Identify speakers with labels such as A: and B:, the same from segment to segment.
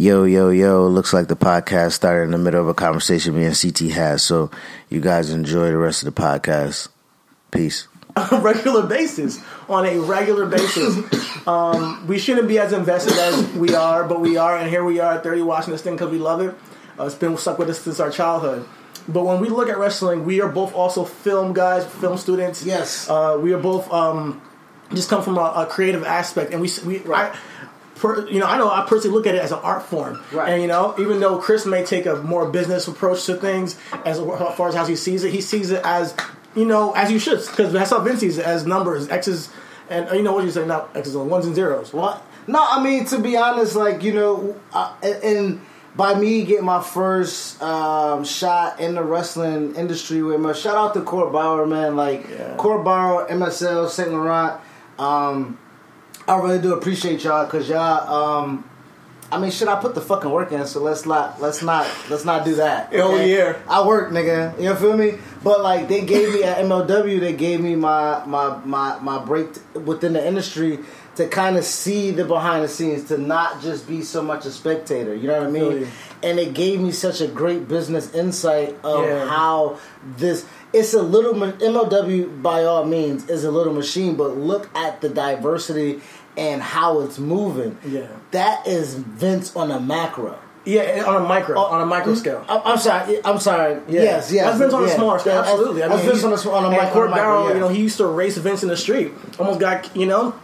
A: Yo, yo, yo, looks like the podcast started in the middle of a conversation me and CT has, so you guys enjoy the rest of the podcast. Peace.
B: On a regular basis. On a regular basis. um, we shouldn't be as invested as we are, but we are, and here we are at 30 watching this thing because we love it. Uh, it's been stuck with us since our childhood. But when we look at wrestling, we are both also film guys, film students.
C: Yes.
B: Uh, we are both um, just come from a, a creative aspect, and we we
C: Right.
B: I, per, you know I know I personally look at it as an art form,
C: Right.
B: and you know even though Chris may take a more business approach to things as far as how he sees it, he sees it as you know as you should because that's how Vince sees it as numbers, X's, and you know what you say not X's and ones and zeros.
C: What? No, I mean to be honest, like you know, uh, and, by me getting my first um, shot in the wrestling industry with my shout out to Court Bauer, man. Like
B: Yeah.
C: MSL, Saint Laurent. Um, I really do appreciate y'all because y'all. Um, I mean, shit, I put the fucking work in, so let's not, let's not, let's not do that.
B: Oh, yeah.
C: I work, nigga. You know, feel me? But like, they gave me at MLW, they gave me my my my my break within the industry to kind of see the behind the scenes, to not just be so much a spectator. You know what I mean?
B: you.
C: And it gave me such a great business insight of
B: Yeah.
C: how this. It's a little MLW by all means is a little machine, but look at the diversity and how it's moving.
B: Yeah.
C: that is Vince on a macro.
B: Yeah, on a micro,
C: Oh,
B: on a micro scale.
C: I- I'm sorry. I'm sorry.
B: Yeah.
C: Yes, yes.
B: That's Vince on a
C: yeah.
B: smaller scale.
C: Yeah,
B: Absolutely. I
C: That's
B: mean,
C: Vince on a, on a,
B: and
C: mic-
B: Court
C: on a micro,
B: Barrow,
C: yeah.
B: you know, he used to race Vince in the street. Almost got, you know.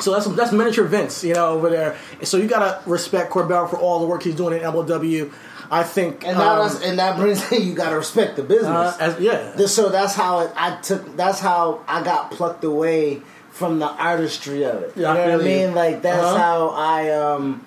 B: So that's that's miniature Vince, you know, over there. So you gotta respect Barrow for all the work he's doing in MLW. I think,
C: and, now
B: um,
C: that's, and that brings in you got to respect the business.
B: uh, as, yeah,
C: so that's how it, I took. That's how I got plucked away from the artistry of it.
B: Yeah, I
C: you know what I
B: feel you.
C: mean? Like that's
B: Uh-huh.
C: how I. um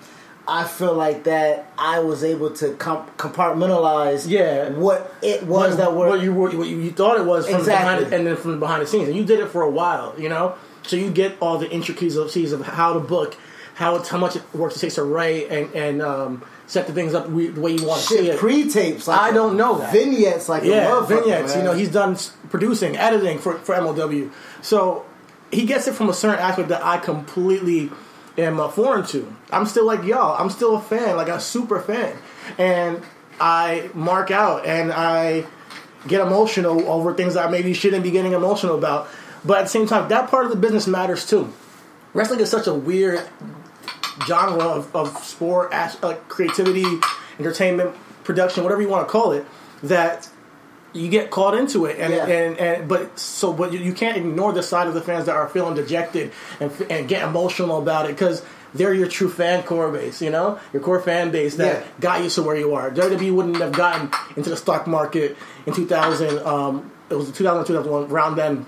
C: I feel like that I was able to com- compartmentalize
B: Yeah.
C: what it was that were
B: what you were, what you, you thought it was from
C: Exactly.
B: behind, and then from behind the scenes, and you did it for a while, you know. So you get all the intricacies of, of how to book, how how much work it takes to say to write and and um, set the things up we- the way you want to see
C: shit
B: it.
C: pre-tapes. Like
B: I don't know that.
C: vignettes, like
B: yeah, vignettes. You know, he's done producing, editing for for MLW, so he gets it from a certain aspect that I completely am foreign to. I'm still like y'all. I'm still a fan, like a super fan, and I mark out and I get emotional over things that I maybe shouldn't be getting emotional about. But at the same time, that part of the business matters too. Wrestling is such a weird genre of, of sport, uh, creativity, entertainment, production, whatever you want to call it, that you get caught into it, and
C: Yeah.
B: and, and but so but you, you can't ignore the side of the fans that are feeling dejected and and get emotional about it because they're your true fan core base, you know, your core fan base that
C: Yeah.
B: got you to where you are. WWE wouldn't have gotten into the stock market in 2000. Um, it was 2000 2001 around then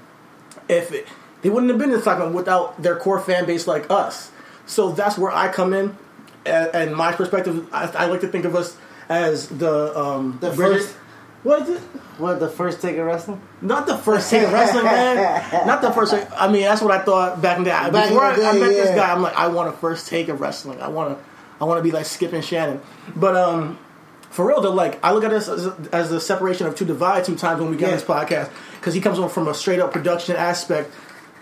B: if it, they wouldn't have been in the stock market without their core fan base like us. So that's where I come in, and, and my perspective. I, I like to think of us as the um,
C: The first-
B: What is it?
C: What the first take of wrestling?
B: Not the first take of wrestling, man. Not the first. Take, I mean, that's what I thought back in the day.
C: Back
B: Before
C: the
B: I, I
C: day,
B: met this guy, I'm like, I want a first take of wrestling. I want to, I want to be like Skip and Shannon. But um, for real though, like I look at this as, as the separation of two divides. Sometimes when we get on
C: Yeah.
B: this podcast, because he comes on from a straight up production aspect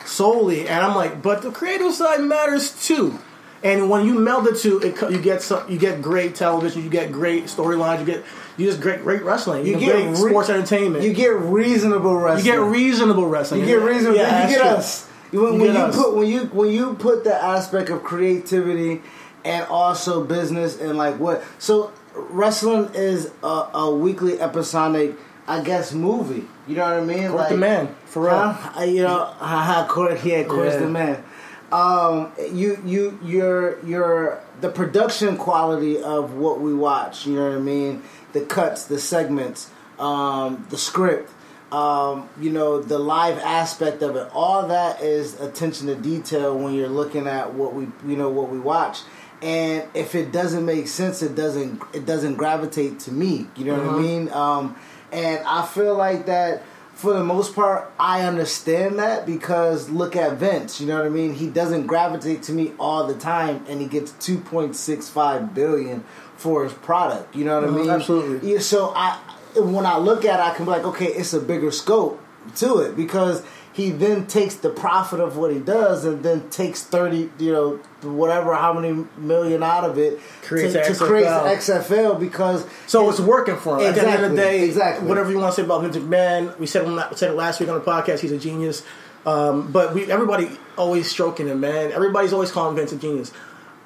B: solely, and I'm like, but the creative side matters too. And when you meld the two, it, you get some, you get great television, you get great storylines, you get you just great great wrestling, you,
C: You
B: get great
C: re-
B: sports entertainment.
C: You get reasonable wrestling.
B: You get reasonable wrestling.
C: You get reasonable.
B: Yeah,
C: you get us. When,
B: You
C: when you put when you when you put the aspect of creativity and also business and like what so wrestling is a, a weekly episodic I guess movie. You know what I mean?
B: Court the man, for real.
C: Huh? Uh, You know, haha, court yeah, court's
B: Yeah.
C: the man. Um, you you your your the production quality of what we watch. You know what I mean? The cuts, the segments, um, the script. Um, you know the live aspect of it. All that is attention to detail when you're looking at what we you know what we watch. And if it doesn't make sense, it doesn't it doesn't gravitate to me. You know what I mean? Um, and I feel like that for the most part, I understand that because look at Vince. You know what I mean? He doesn't gravitate to me all the time, and he gets two point six five billion for his product. You know what I
B: Mhm,
C: mean?
B: absolutely.
C: Yeah, so I, when I look at, it, I can be like, okay, it's a bigger scope to it because he then takes the profit of what he does and then takes 30 you know whatever how many million out of it
B: Creates
C: to, to create the
B: XFL.
C: Because
B: So it's working for him. At the end of the
C: Exactly,
B: day,
C: exactly.
B: whatever you want to say about Vince McMahon, we said him, said it last week on the podcast. He's a genius. Um, but we everybody always stroking him, man. Everybody's always calling Vince a genius.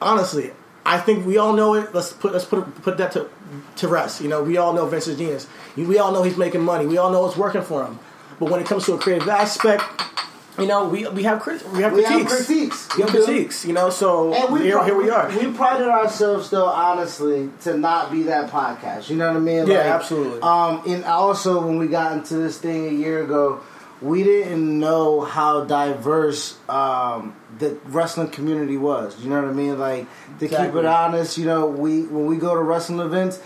B: Honestly, I think we all know it. Let's put let's put put that to to rest. You know, we all know Vince is genius. We all know he's making money. We all know it's working for him. But when it comes to a creative aspect, you know, we we have crit- we have
C: we have
B: critiques.
C: critiques
B: We have
C: do.
B: critiques. You know, so
C: And we
B: here,
C: pri-
B: here we are.
C: We prided ourselves, though, honestly, to not be that podcast. You know what I mean?
B: Yeah, absolutely.
C: Um, and also, when we got into this thing a year ago, we didn't know how diverse um, the wrestling community was. You know what I mean? Like to keep it honest, you know, we when we go to wrestling events,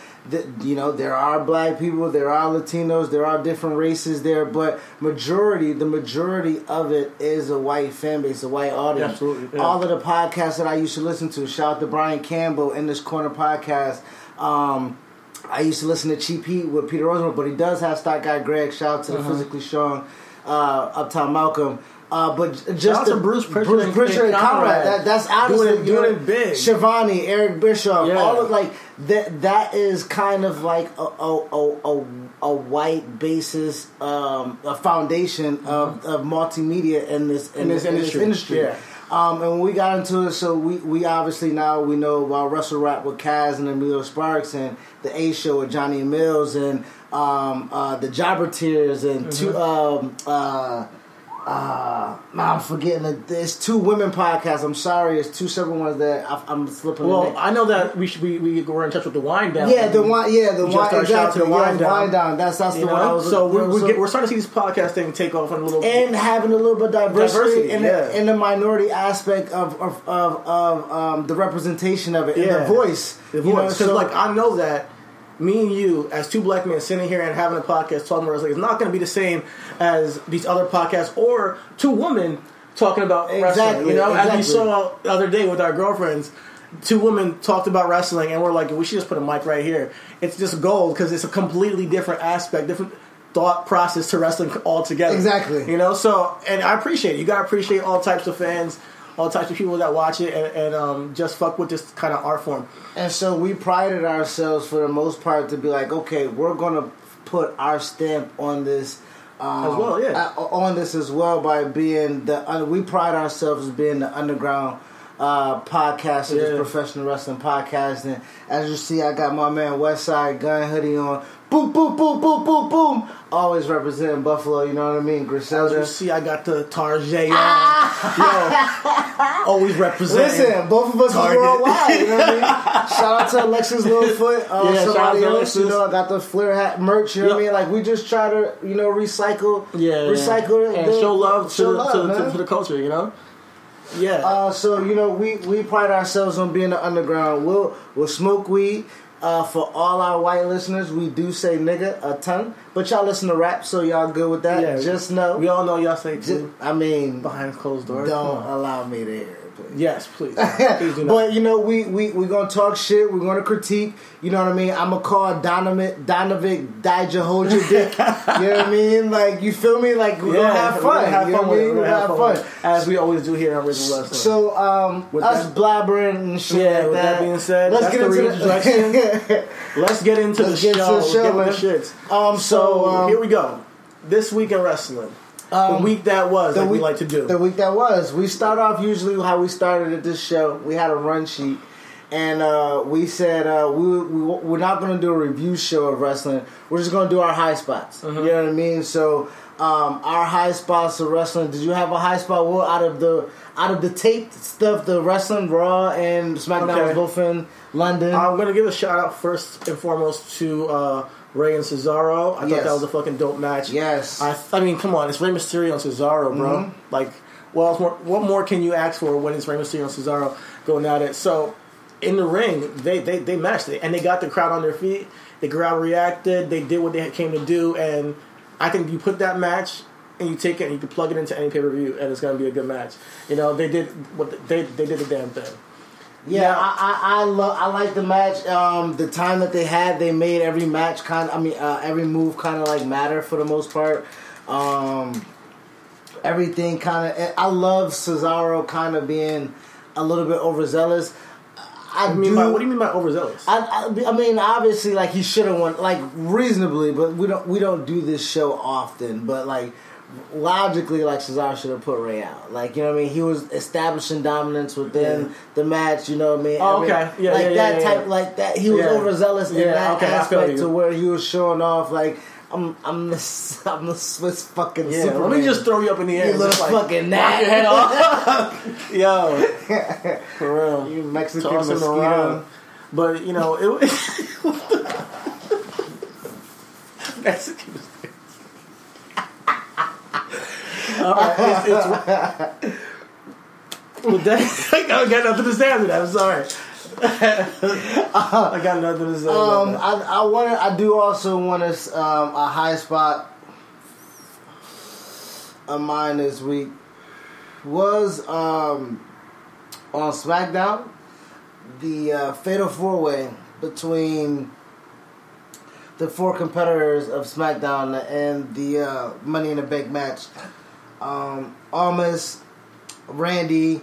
C: you know there are black people, there are Latinos, there are different races there, but majority, the majority of it is a white fan base, a white audience.
B: Absolutely, yeah.
C: All of the podcasts that I used to listen to, shout out to Brian Campbell in this corner podcast. Um, I used to listen to Cheap Heat with Peter Rosenberg, but he does have Stat Guy Greg. Shout out to the
B: Uh-huh.
C: physically strong uh, Uptown Malcolm. Uh, but just
B: to
C: the-
B: Bruce Prichard
C: Bruce
B: and-
C: Prichard
B: and
C: and Conrad.
B: Conrad.
C: That, that's honestly
B: Doing doing it big.
C: Shivani, Eric Bischoff,
B: Yeah.
C: all of like that. That is kind of like a a, a, a, a white basis, um, a foundation of, of multimedia in this in,
B: Mm-hmm. In this industry.
C: industry.
B: Yeah.
C: Um, and when we got into it, so we, we obviously now we know about Russell Rap with Kaz and Emilio Sparks and the A Show with Johnny Mills and um, uh, the Jobber Tears and
B: Mm-hmm.
C: um, uh, uh, I'm forgetting that there's two women podcasts. I'm sorry, it's two separate ones that I, I'm slipping.
B: Well. I know that we should we, we were in touch with the wind down.
C: yeah, the one, yeah, the
B: We
C: one,
B: started
C: exactly,
B: to the
C: yeah,
B: Down.
C: Wind Down. That's that's
B: You
C: the one
B: know?
C: was.
B: so we're,
C: so-
B: get, we're starting to see this podcast thing take off in a little
C: and having a little bit of diversity,
B: Diversity,
C: in,
B: yeah.
C: the, in the minority aspect of of, of, of um, the representation of it and
B: Yeah.
C: the voice.
B: The voice. Because
C: so-
B: like I know that me and you, as two black men sitting here and having a podcast talking about wrestling, is not going to be the same as these other podcasts or two women talking about wrestling.
C: Exactly,
B: You know, as we saw the other day with our girlfriends. Two women talked about wrestling, and we're like, we should just put a mic right here. It's just gold because it's a completely different aspect, different thought process to wrestling altogether.
C: Exactly.
B: You know, so and I appreciate it. You gotta appreciate all types of fans, all types of people that watch it, and, and um, just fuck with this kind of art form.
C: And so we prided ourselves for the most part to be like, okay, we're gonna put our stamp on this um,
B: As well, yeah.
C: uh, on this as well by being the. Uh, we pride ourselves as being the underground uh, podcast
B: Yeah.
C: professional wrestling podcast. And as you see, I got my man Westside Gun hoodie on. Boom, boom, boom, boom, boom, boom. Always representing Buffalo. You know what I mean?
B: As you see, I got the Tarjay on. Yo, always representing.
C: Listen, both of us is
B: Target.
C: worldwide. You know what I mean? Shout out to Alexis Littlefoot. Uh,
B: Yeah, shout out
C: somebody
B: to
C: else, you know, I got the Flair hat merch. You know what I mean? Like we just try to, you know, recycle,
B: Yeah,
C: recycle
B: and
C: the-
B: show love to,
C: show
B: the,
C: love,
B: to, to, to the culture. You know. Yeah.
C: Uh, so you know, we we pride ourselves on being the underground. We'll we'll smoke weed. Uh, for all our white listeners, we do say nigga a ton, but y'all listen to rap, so y'all good with that.
B: yeah.
C: Just know,
B: we all know y'all say too
C: I mean,
B: behind closed doors.
C: don't allow me to hear please.
B: Yes, please. please.
C: But you know, we we we gonna talk shit. We're gonna critique. You know what I mean? I'm gonna call Donovan Donovic Dijah hold your dick. you know what I mean? Like you feel me? Like we're gonna have
B: we're
C: fun.
B: gonna have
C: you
B: fun
C: what
B: with it. We're
C: We're
B: gonna have fun,
C: fun.
B: as we always do here on Original Wrestling.
C: So um,
B: With
C: us
B: that-
C: blabbering and shit.
B: Yeah,
C: like
B: with that being said,
C: let's get into the.
B: Let's get into
C: Let's
B: the
C: get
B: show.
C: to the
B: Let's get
C: man.
B: the shits.
C: Um,
B: So,
C: so, um,
B: here we go. This week in wrestling,
C: Um,
B: the week that was, like we like to do.
C: The week that was. We start off usually how we started at this show. We had a run sheet, and uh, we said uh, we, we we're not going to do a review show of wrestling. We're just going to do our high spots.
B: Mm-hmm.
C: You know what I mean? So um, our high spots of wrestling. Did you have a high spot? Well, out of the out of the taped stuff, the wrestling Raw and SmackDown
B: Okay.
C: was both in London.
B: I'm gonna give a shout out first and foremost to uh, Rey and Cesaro. I
C: Yes.
B: thought that was a fucking dope match.
C: Yes.
B: I, I mean, come on, it's Rey Mysterio and Cesaro, bro.
C: Mm-hmm.
B: Like, what more? What more can you ask for when it's Rey Mysterio and Cesaro going at it? So, in the ring, they they they matched it, and they got the crowd on their feet. The crowd reacted. They did what they came to do, and I think you put that match. And you take it and you can plug it into any pay per view, and it's going to be a good match. You know, they did what they they did the damn thing.
C: Yeah,
B: Yeah.
C: I I, I, lo- I like the match. Um, the time that they had, they made every match kind. I mean, uh, every move kind of like matter for the most part. Um, everything kind of. I love Cesaro kind of being a little bit overzealous. I
B: What mean
C: do.
B: by, what do you mean by overzealous?
C: I, I, I mean, obviously, like he should have won, like reasonably, but we don't we don't do this show often. But like logically, like Cesaro should have put Rey out. Like you know what I mean? He was establishing dominance within
B: Yeah.
C: the match. You know what I mean?
B: Oh, okay. Yeah,
C: like
B: yeah,
C: that
B: yeah,
C: type, like that. He was overzealous in that
B: okay,
C: aspect to where he was showing off like. I'm I'm the I'm the Swiss fucking
B: yeah,
C: Superman.
B: let me just throw you up in the air.
C: You little
B: like,
C: fucking
B: knock your head off. Yo, for real.
C: you Mexican
B: Toss him
C: mosquito.
B: around. But you know, it was Mexican. All right, it's, it's but that, I got nothing to say after that. I'm sorry. I got nothing to say.
C: Um. I I want I do also want to um, a high spot of mine this week was um on SmackDown the uh, Fatal Four Way between the four competitors of SmackDown and the uh, Money in the Bank match. Um, Almas, Randy,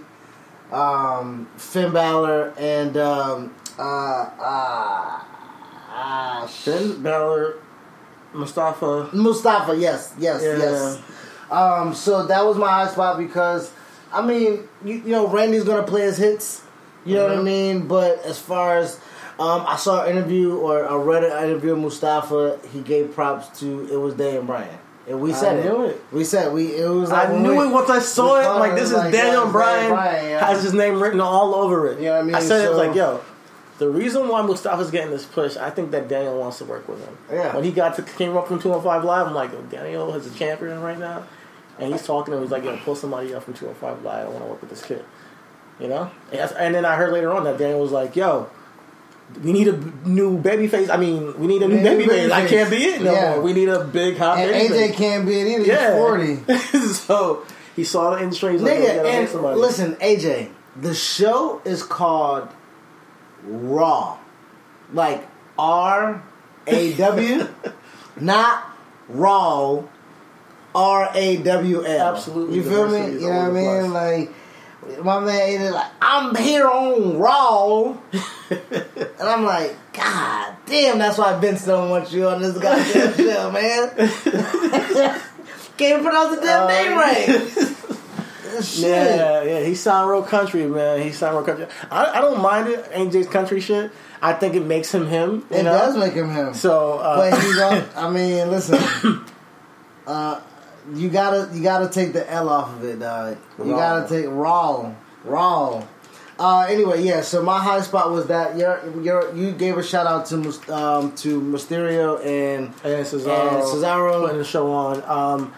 C: um, Finn Balor, and um, uh, uh, uh,
B: Finn Balor, Mustafa.
C: Mustafa. Yes, yes,
B: Yeah.
C: yes. Um, so that was my high spot because I mean, you, you know, Randy's gonna play his hits. You know what I mean? But as far as um, I saw an interview or I read an interview of Mustafa, he gave props to it was Daniel Bryan. And we
B: I
C: said
B: knew
C: it.
B: it.
C: We said we. It was.
B: I
C: Like when
B: knew
C: we-
B: it once I saw it. Like this is
C: like,
B: Daniel
C: yeah,
B: Bryan.
C: Yeah.
B: Has his name written all over it.
C: You know what I mean?
B: I said it
C: So-
B: like, yo, the reason why Mustafa's getting this push, I think that Daniel wants to work with him.
C: Yeah.
B: When he got to came up from 205 Live, I'm like, Daniel is a champion right now, and he's talking to him. He's like, yo, pull somebody up from 205 Live. I want to work with this kid. You know. And, and then I heard later on that Daniel was like, yo. We need a new baby face. I mean, we need a new
C: a
B: baby
C: new
B: face. I can't be it no
C: Yeah.
B: more. We need a big hot
C: And
B: baby
C: AJ
B: face.
C: can't be it either.
B: Yeah.
C: He's forty.
B: so he saw the industry. He's like,
C: Nigga,
B: "Yo, we gotta make
C: and listen, AJ, the show is called Raw. Like R A W, not Raw. R A W L.
B: Absolutely,
C: You feel me? You know what I mean? Like my man AJ like, I'm here on Raw. and I'm like, God damn, that's why Vince don't want you on this goddamn show, man. Can't pronounce the damn
B: Uh,
C: name right. Shit.
B: Yeah, yeah, he sound real country, man. He sound real country. I, I don't mind it, AJ's country shit. I think it makes him him.
C: It
B: know?
C: does make him him.
B: So, uh,
C: but he's on. I mean, listen. Uh, you gotta you gotta take the L off of it, dog. You
B: Raw.
C: gotta take raw, raw. Uh, anyway, yeah. So my high spot was that you're, you're, you gave a shout out to um, to Mysterio and
B: and Cesaro,
C: and Cesaro.
B: putting the show on. Um,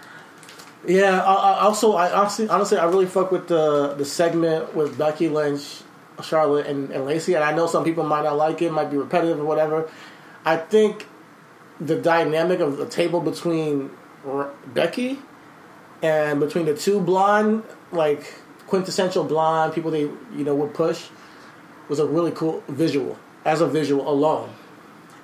B: yeah. I, I also, I honestly, honestly, I really fuck with the the segment with Becky Lynch, Charlotte, and, and Lacey. And I know some people might not like it, might be repetitive or whatever. I think the dynamic of the table between R- Becky and between the two blonde, like quintessential blonde people they you know would push was a really cool visual as a visual alone.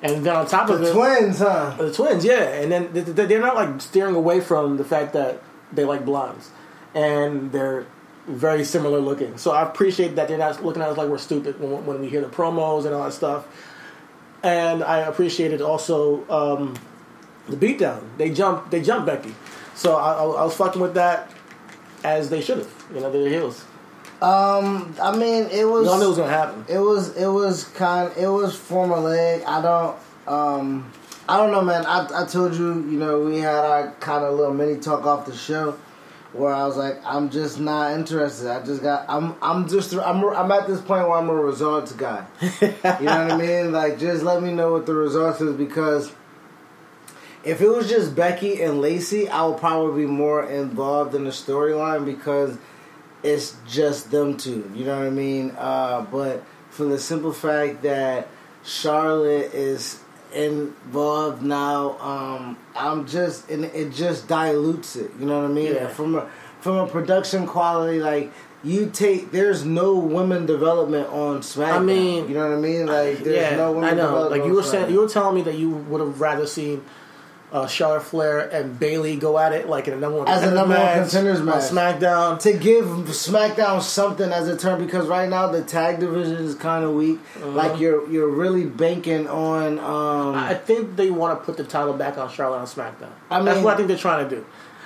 B: And then on top of
C: the
B: it,
C: twins, huh?
B: the twins, yeah, and then they- they- they're not like steering away from the fact that they like blondes, and they're very similar looking. So I appreciate that they're not looking at us like we're stupid when, when we hear the promos and all that stuff. And I appreciated also um, the beatdown. They jumped, they jumped Becky, so I, I, I was fucking with that as they should have. You know, they're heels.
C: Um, I mean, it was.
B: We all knew it was gonna happen.
C: It was it was kind it was formulaic. I don't um I don't know, man. I I told you, you know, we had our kind of little mini talk off the show where I was like, I'm just not interested. I just got I'm I'm just I'm I'm at this point where I'm a results guy. you know what I mean? Like, just let me know what the results is because. If it was just Becky and Lacey, I would probably be more involved in the storyline because it's just them two. You know what I mean? Uh, but for the simple fact that Charlotte is involved now, um, I'm just and it just dilutes it. You know what I mean?
B: Yeah.
C: From a from a production quality, like you take, there's no women development on SmackDown.
B: I mean,
C: you know what I mean? Like there's
B: yeah,
C: no women
B: I know.
C: development.
B: Like you were saying, you were telling me that you would have rather seen uh, Charlotte Flair and Bayley go at it like in a number one
C: As a
B: contenders
C: number one
B: match
C: contenders
B: on
C: match.
B: SmackDown.
C: to give SmackDown something as a term because right now the tag division is kind of weak. Like you're you're really banking on. Um,
B: I think they want to put the title back on Charlotte on SmackDown.
C: I
B: that's what I think they're trying to do.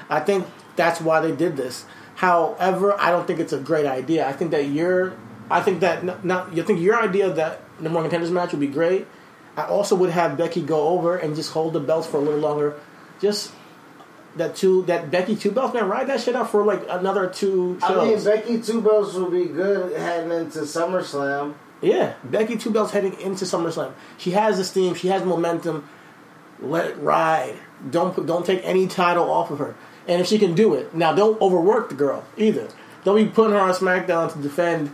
B: I think that's why they did this. However, I don't think it's a great idea. I think that your, I think that n- not. You think your idea that the more contenders match would be great. I also would have Becky go over and just hold the belts for a little longer. Just that two, that Becky two belts, man, ride that shit out for like another two
C: I mean. Becky two belts will be good heading into SummerSlam.
B: Yeah, Becky two belts heading into SummerSlam. She has the steam. She has momentum. Let it ride. Don't put, don't take any title off of her. And if she can do it, now don't overwork the girl either. Don't be putting her on SmackDown to defend,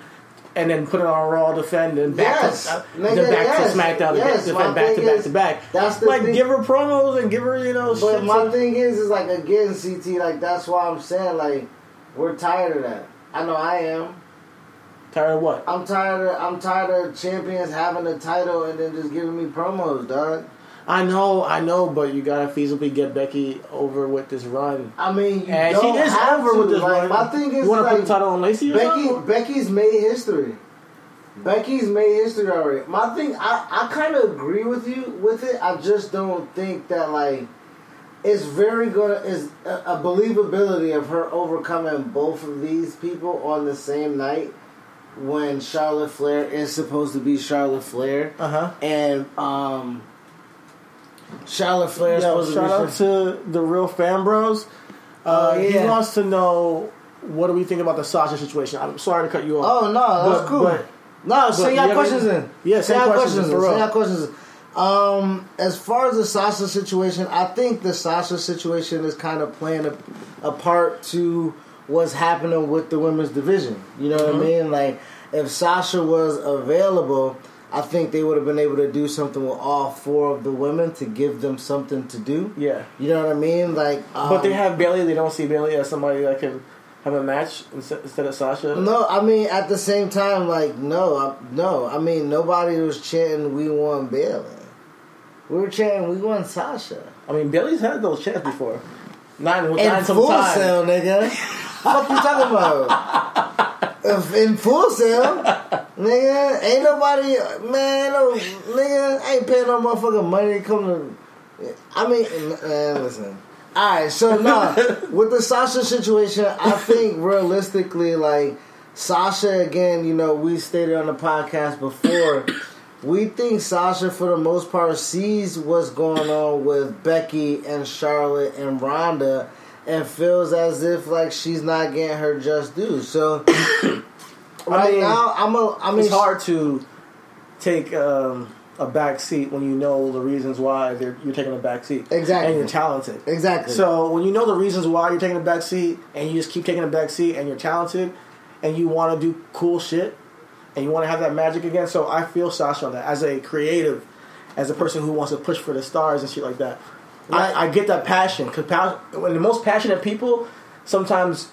B: and then put it on Raw defend and back
C: Yes.
B: to uh,
C: Nigga,
B: then back
C: yes.
B: to SmackDown
C: Yes, my
B: defend back to back
C: is,
B: to back.
C: that's the
B: like
C: thing-
B: give her promos and give her you know.
C: But my
B: to-
C: thing is, is like again, CT, like that's why I'm saying like we're tired of that. I know I am.
B: tired of what?
C: I'm tired of I'm tired of champions having a title and then just giving me promos, dog.
B: I know, I know, but you gotta feasibly get Becky over with this run.
C: I mean, you
B: And
C: don't
B: is
C: have
B: over
C: to.
B: with this
C: like,
B: run.
C: My thing is
B: you want to
C: like,
B: put the title on Lacey or
C: Becky,
B: something?
C: Becky's made history. Becky's made history already. My thing, I, I kind of agree with you with it. I just don't think that like it's very gonna is a, a believability of her overcoming both of these people on the same night when Charlotte Flair is supposed to be Charlotte Flair
B: Uh huh.
C: and um Charlotte Flair
B: Yo,
C: supposed
B: shout
C: to be
B: out to the real fan bros. Uh,
C: Oh,
B: He wants to know what do we think about the Sasha situation. I'm sorry to cut you off.
C: Oh no, that's
B: But-
C: cool.
B: but-
C: no,
B: but
C: send
B: you
C: y'all
B: have
C: questions
B: any-
C: in.
B: Yeah,
C: send
B: send
C: y'all
B: questions
C: questions
B: in,
C: in. Send
B: real.
C: y'all questions. Um, as far as the Sasha situation, I think the Sasha situation is kind of playing a, a part to what's happening with the women's division. You know
B: Mm-hmm.
C: what I mean? Like, if Sasha was available, I think they would have been able to do something with all four of the women to give them something to do.
B: Yeah,
C: You know what I mean? Like, um,
B: but they have Bayley. They don't see Bayley as somebody that can have a match instead of Sasha.
C: No, I mean at the same time, like no, I, no. I mean nobody was chanting "We want Bayley." We were chanting "We want Sasha."
B: I mean Bayley's had those chants before. Not in,
C: In
B: not in some
C: Full Sail, nigga. fuck you talking about? In Full Sail, nigga. Ain't nobody, man. No, nigga. I ain't paying no motherfucking money to come to. I mean, man, listen. All right, so now with the Sasha situation, I think realistically, like Sasha again, you know, we stated on the podcast before, we think Sasha for the most part sees what's going on with Becky and Charlotte and Ronda, and feels as if like she's not getting her just due. So right
B: mean,
C: now, I'm a. I mean,
B: It's hard to take um, a back seat when you know the reasons why they're, you're taking a back seat.
C: Exactly.
B: and you're talented.
C: Exactly.
B: So when you know the reasons why you're taking a back seat, and you just keep taking a back seat, and you're talented, and you want to do cool shit, and you want to have that magic again. So I feel Sasha on that as a creative, as a person who wants to push for the stars and shit like that.
C: Right.
B: I, I get that passion because when the most passionate people sometimes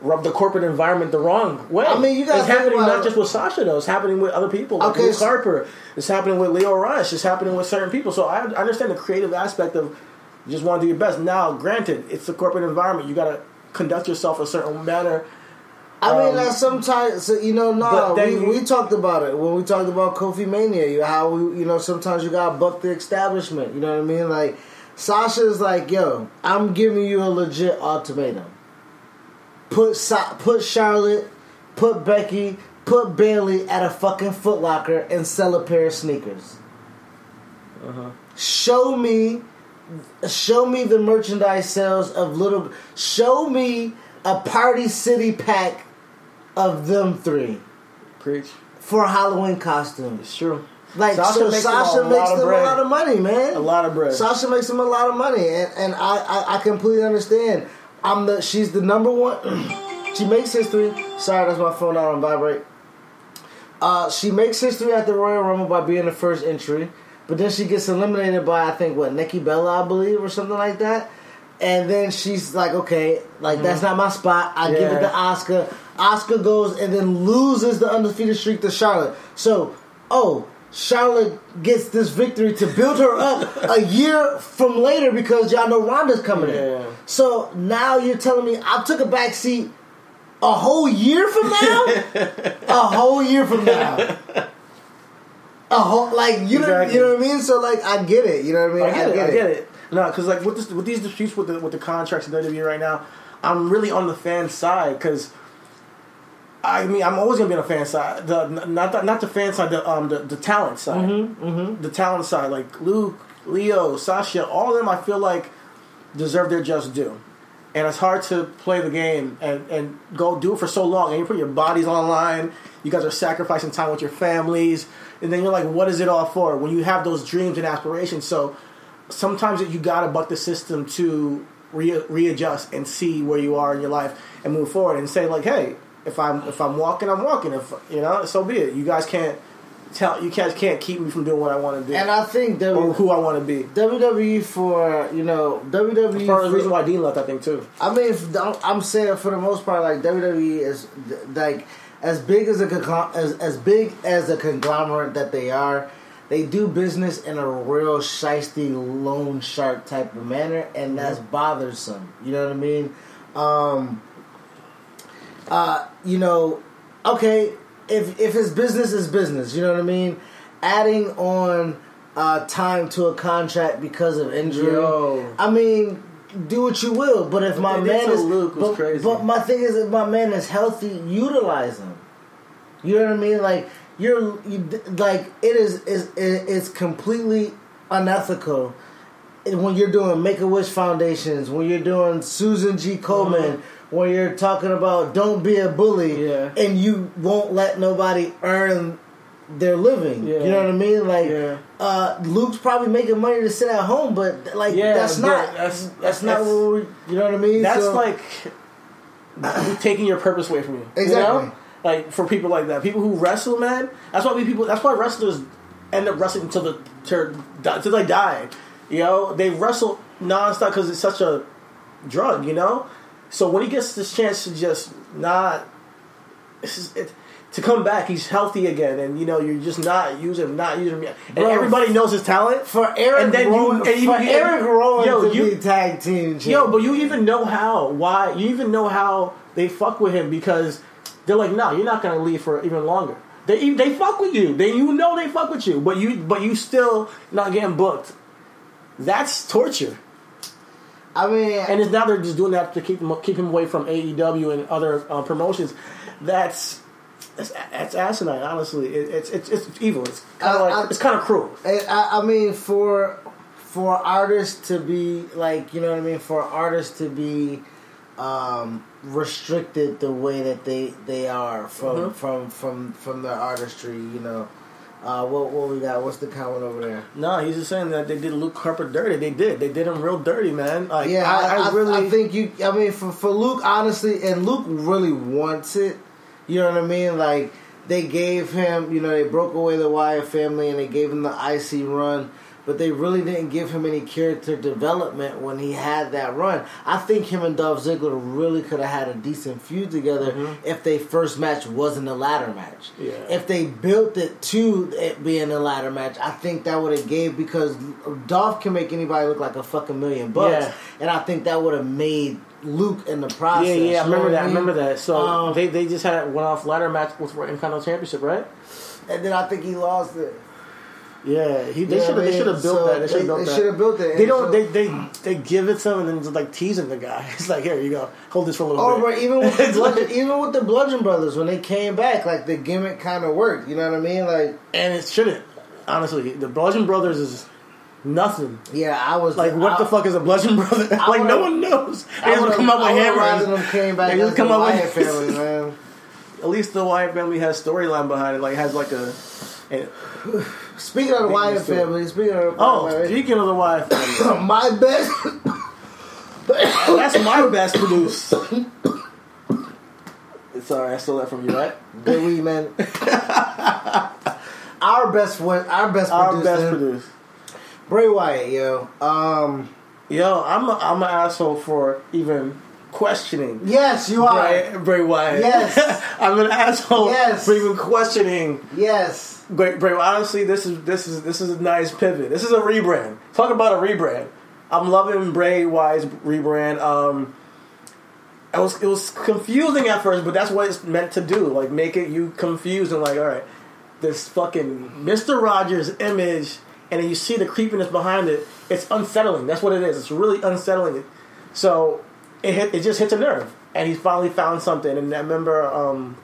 B: rub the corporate environment the wrong way.
C: I mean, you gotta
B: it's happening
C: about
B: not just with Sasha though. It's happening with other people. Like
C: Okay,
B: Luke
C: so-
B: Harper. It's happening with Lio Rush. It's happening with certain people. So I I understand the creative aspect of you just want to do your best. Now, granted, it's the corporate environment. You got to conduct yourself a certain manner.
C: I mean,
B: Um,
C: that's sometimes you know. No, we,
B: you-
C: we talked about it when we talked about Kofi Mania. You how we, you know, sometimes you gotta buck the establishment. You know what I mean? Like Sasha's like, yo, I'm giving you a legit ultimatum. Put Sa- put Charlotte, put Becky, put Bayley at a fucking Foot Locker and sell a pair of sneakers. Uh-huh. Show me show me the merchandise sales of little show me a party city pack of them three
B: Preach.
C: for Halloween costumes.
B: It's true.
C: Like
B: Sasha
C: so
B: makes them
C: Sasha
B: a lot
C: makes
B: of
C: them
B: bread.
C: a lot of money, man.
B: A lot of bread.
C: Sasha makes them a lot of money, and, and I, I I completely understand. I'm the she's the number one. she makes history. Sorry, that's my phone out on vibrate. Uh, she makes history at the Royal Rumble by being the first entry, but then she gets eliminated by I think what Nikki Bella, I believe, or something like that. And then she's like, okay, like that's not my spot. I give it
B: Mm-hmm.
C: To Asuka. Asuka goes and then loses the undefeated streak to Charlotte. So, oh, Charlotte gets this victory to build her up a year from later because y'all know Ronda's coming
B: Yeah.
C: in. So now you're telling me I took a back seat a whole year from now? a whole year from now. A whole like you know
B: Exactly.
C: you know what I mean? So like I get it. You know what I mean?
B: I get it. I get it. No, because like with this, with these disputes with the with the contracts in WWE right now, I'm really on the fan side because. I mean, I'm always gonna be on the fan side. The not the, not the fan side, the um the, the talent side,
C: Mm-hmm,
B: the talent side. Like Luke, Lio, Sasha, all of them. I feel like deserve their just due. And it's hard to play the game and, and go do it for so long, and you put your bodies online. You guys are sacrificing time with your families, and then you're like, "What is it all for?" When you have those dreams and aspirations, so sometimes you gotta buck the system to re- readjust and see where you are in your life and move forward and say like, "Hey, if I'm if I'm walking, I'm walking. If you know, so be it. You guys can't tell you guys can't keep me from doing what I want to do
C: And I think
B: or who I want to be."
C: WWE for you know WWE
B: of the reason why Dean left, I think too.
C: I mean, I'm saying for the most part, like WWE is like as big as a as as big as a conglomerate that they are. They do business in a real shisty loan shark type of manner, and that's bothersome. You know what I mean? Um, uh, you know, okay, if if his business is business, you know what I mean. Adding on uh, time to a contract because of injury,
B: Yo.
C: I mean, do what you will. But if my man is,
B: Luke was
C: but,
B: crazy.
C: but my thing is, if my man is healthy, utilize him. You know what I mean? Like you're you, like it is is it's completely unethical when you're doing Make a Wish Foundations, when you're doing Susan G. Komen, when you're talking about don't be a bully.
B: Yeah.
C: and you won't let nobody earn their living.
B: Yeah.
C: You know what I mean? Like
B: Yeah.
C: uh, Luke's probably making money to sit at home, but like that's not
B: that's-
C: that's,
B: that's-
C: not
B: that's-
C: what we, you know what I mean?
B: That's
C: So-
B: like taking your purpose away from you. you
C: Exactly.
B: know? Like for people like that, people who wrestle, man. That's why we people. That's why wrestlers end up wrestling until the till they die. You know, they wrestle nonstop because it's such a drug. You know, so when he gets this chance to just not, this is it. To come back, he's healthy again, and you know you're just not using him, not using him, and
C: Bro,
B: everybody knows his talent.
C: for Eric
B: and then you-
C: Rowan,
B: and you-
C: for
B: you-
C: Eric Rowan
B: yo,
C: to
B: you-
C: be tag team, champ.
B: Yo, but you even know how? Why? You even know how they fuck with him because they're like, no, you're not gonna leave for even longer. They they fuck with you. They you know they fuck with you, but you but you still not getting booked. That's torture.
C: I mean,
B: And it's now they're just doing that to keep him keep him away from AEW and other uh, promotions. That's that's, that's asinine. Honestly, it, it's it's it's evil. It's kind of
C: I-
B: like it's kind of cruel.
C: I, I mean, for for artists to be like, you know what I mean, for artists to be um, restricted the way that they they are from
B: Mhm.
C: from from from their artistry, you know. Uh, what what we got? What's the comment over there?
B: No, he's just saying that they did Luke Harper dirty. They did. They did him real dirty, man. Like,
C: Yeah,
B: I, I, really.
C: I think you. I mean, for for Luke, honestly, and Luke really wants it. You know what I mean? Like they gave him, you know, they broke away the Wyatt family and they gave him the IC run, but they really didn't give him any character development when he had that run. I think him and Dolph Ziggler really could have had a decent feud together if they first match wasn't a ladder match.
B: Mm-hmm. Yeah.
C: If they built it to it being a ladder match, I think that would have gave because Dolph can make anybody look like a fucking million bucks,
B: Yeah.
C: and I think that would have made Luke in the process.
B: Yeah, yeah, I remember that. I remember that. So
C: Um,
B: they, they just had one off ladder match with Intercontinental Championship, right?
C: and then I think he lost it.
B: Yeah, he, they
C: Yeah,
B: should have. They should have built
C: so
B: that. They should have built
C: they
B: that.
C: shoulda built it,
B: They don't.
C: so-
B: They, they they give it to him and then just like teasing the guy. It's like here you go, hold this for a little
C: Oh,
B: bit.
C: but even with the Bludgeon, even with the Bludgeon Brothers when they came back, like the gimmick kind of worked. You know what I mean? Like,
B: and it shouldn't. Honestly, the Bludgeon Brothers is nothing.
C: yeah, I was
B: Like what
C: I,
B: the fuck is a Bludgeon Brother? like no one knows. They just come up with hammers.
C: them came back
B: They just come
C: the
B: up with-
C: family, man.
B: At least the Wyatt family has storyline behind it. Like has like a. a-
C: Speaking of the Wyatt
B: news
C: family, speaking of the
B: oh,
C: Wyatt-
B: speaking of the Wyatt family,
C: my best.
B: that's my best produced. Sorry, I stole that from you, right?
C: Good weed, man. our best one, our best
B: Our
C: producer,
B: best produced.
C: Bray Wyatt, yo. Um,
B: Yo, I'm a, I'm an asshole for even questioning.
C: Yes, you are.
B: Bray, Bray Wyatt.
C: Yes.
B: I'm an asshole
C: Yes.
B: for even questioning
C: Yes.
B: Bray. Bray honestly, this is this is this is a nice pivot. This is a rebrand. Talk about a rebrand. I'm loving Bray Wyatt's rebrand. Um, it was it was confusing at first, but that's what it's meant to do. Like make it you confused and like, all right, this fucking Mister Rogers image, and then you see the creepiness behind it. It's unsettling. That's what it is. It's really unsettling. So it hit. It just hits a nerve, and he finally found something. And I remember, um,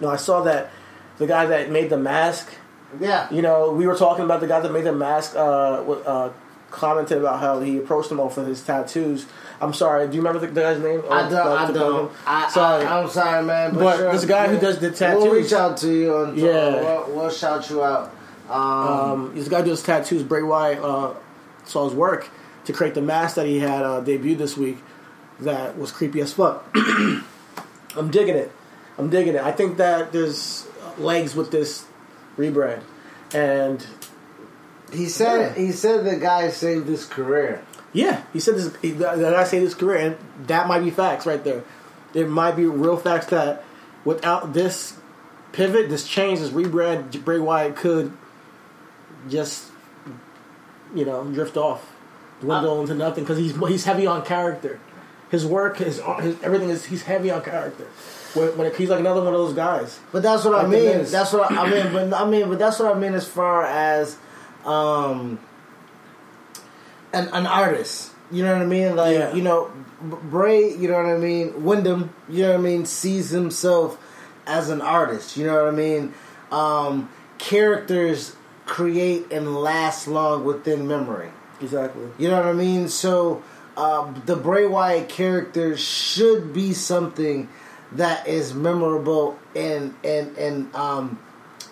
B: you know, I saw that the guy that made the mask.
C: Yeah.
B: You know, we were talking about the guy that made the mask. Uh, uh, commented about how he approached him for his tattoos. I'm sorry. Do you remember the, the guy's name?
C: I don't. I don't. I,
B: sorry.
C: I, I'm sorry, man. But,
B: But
C: sure,
B: there's a guy who does the tattoos, We'll
C: reach out to you. On,
B: Yeah.
C: We'll, we'll shout you out. Um,
B: Um, this guy who does tattoos. Bray Wyatt uh, saw his work to create the mask that he had uh, debuted this week. That was creepy as fuck. I'm digging it. I'm digging it. I think that there's legs with this rebrand, and
C: he said.
B: Yeah.
C: He said the guy saved his career.
B: yeah, he said this. He, that I say this career, and that might be facts right there. There might be real facts that without this pivot, this change, this rebrand, Bray Wyatt could just you know drift off, dwindle uh, into nothing because he's he's heavy on character. His work, his, his everything is he's heavy on character. When, when it, he's like another one of those guys.
C: But that's what I
B: Like the
C: mean. That's what I, I mean. But I mean, but that's what I mean as far as um, an an artist. You know what I mean? Like
B: Yeah.
C: you know, Bray. You know what I mean? Windham. You know what I mean? Sees himself as an artist. You know what I mean? Um, characters create and last long within memory.
B: Exactly.
C: You know what I mean? So uh, the Bray Wyatt character should be something that is memorable and and and um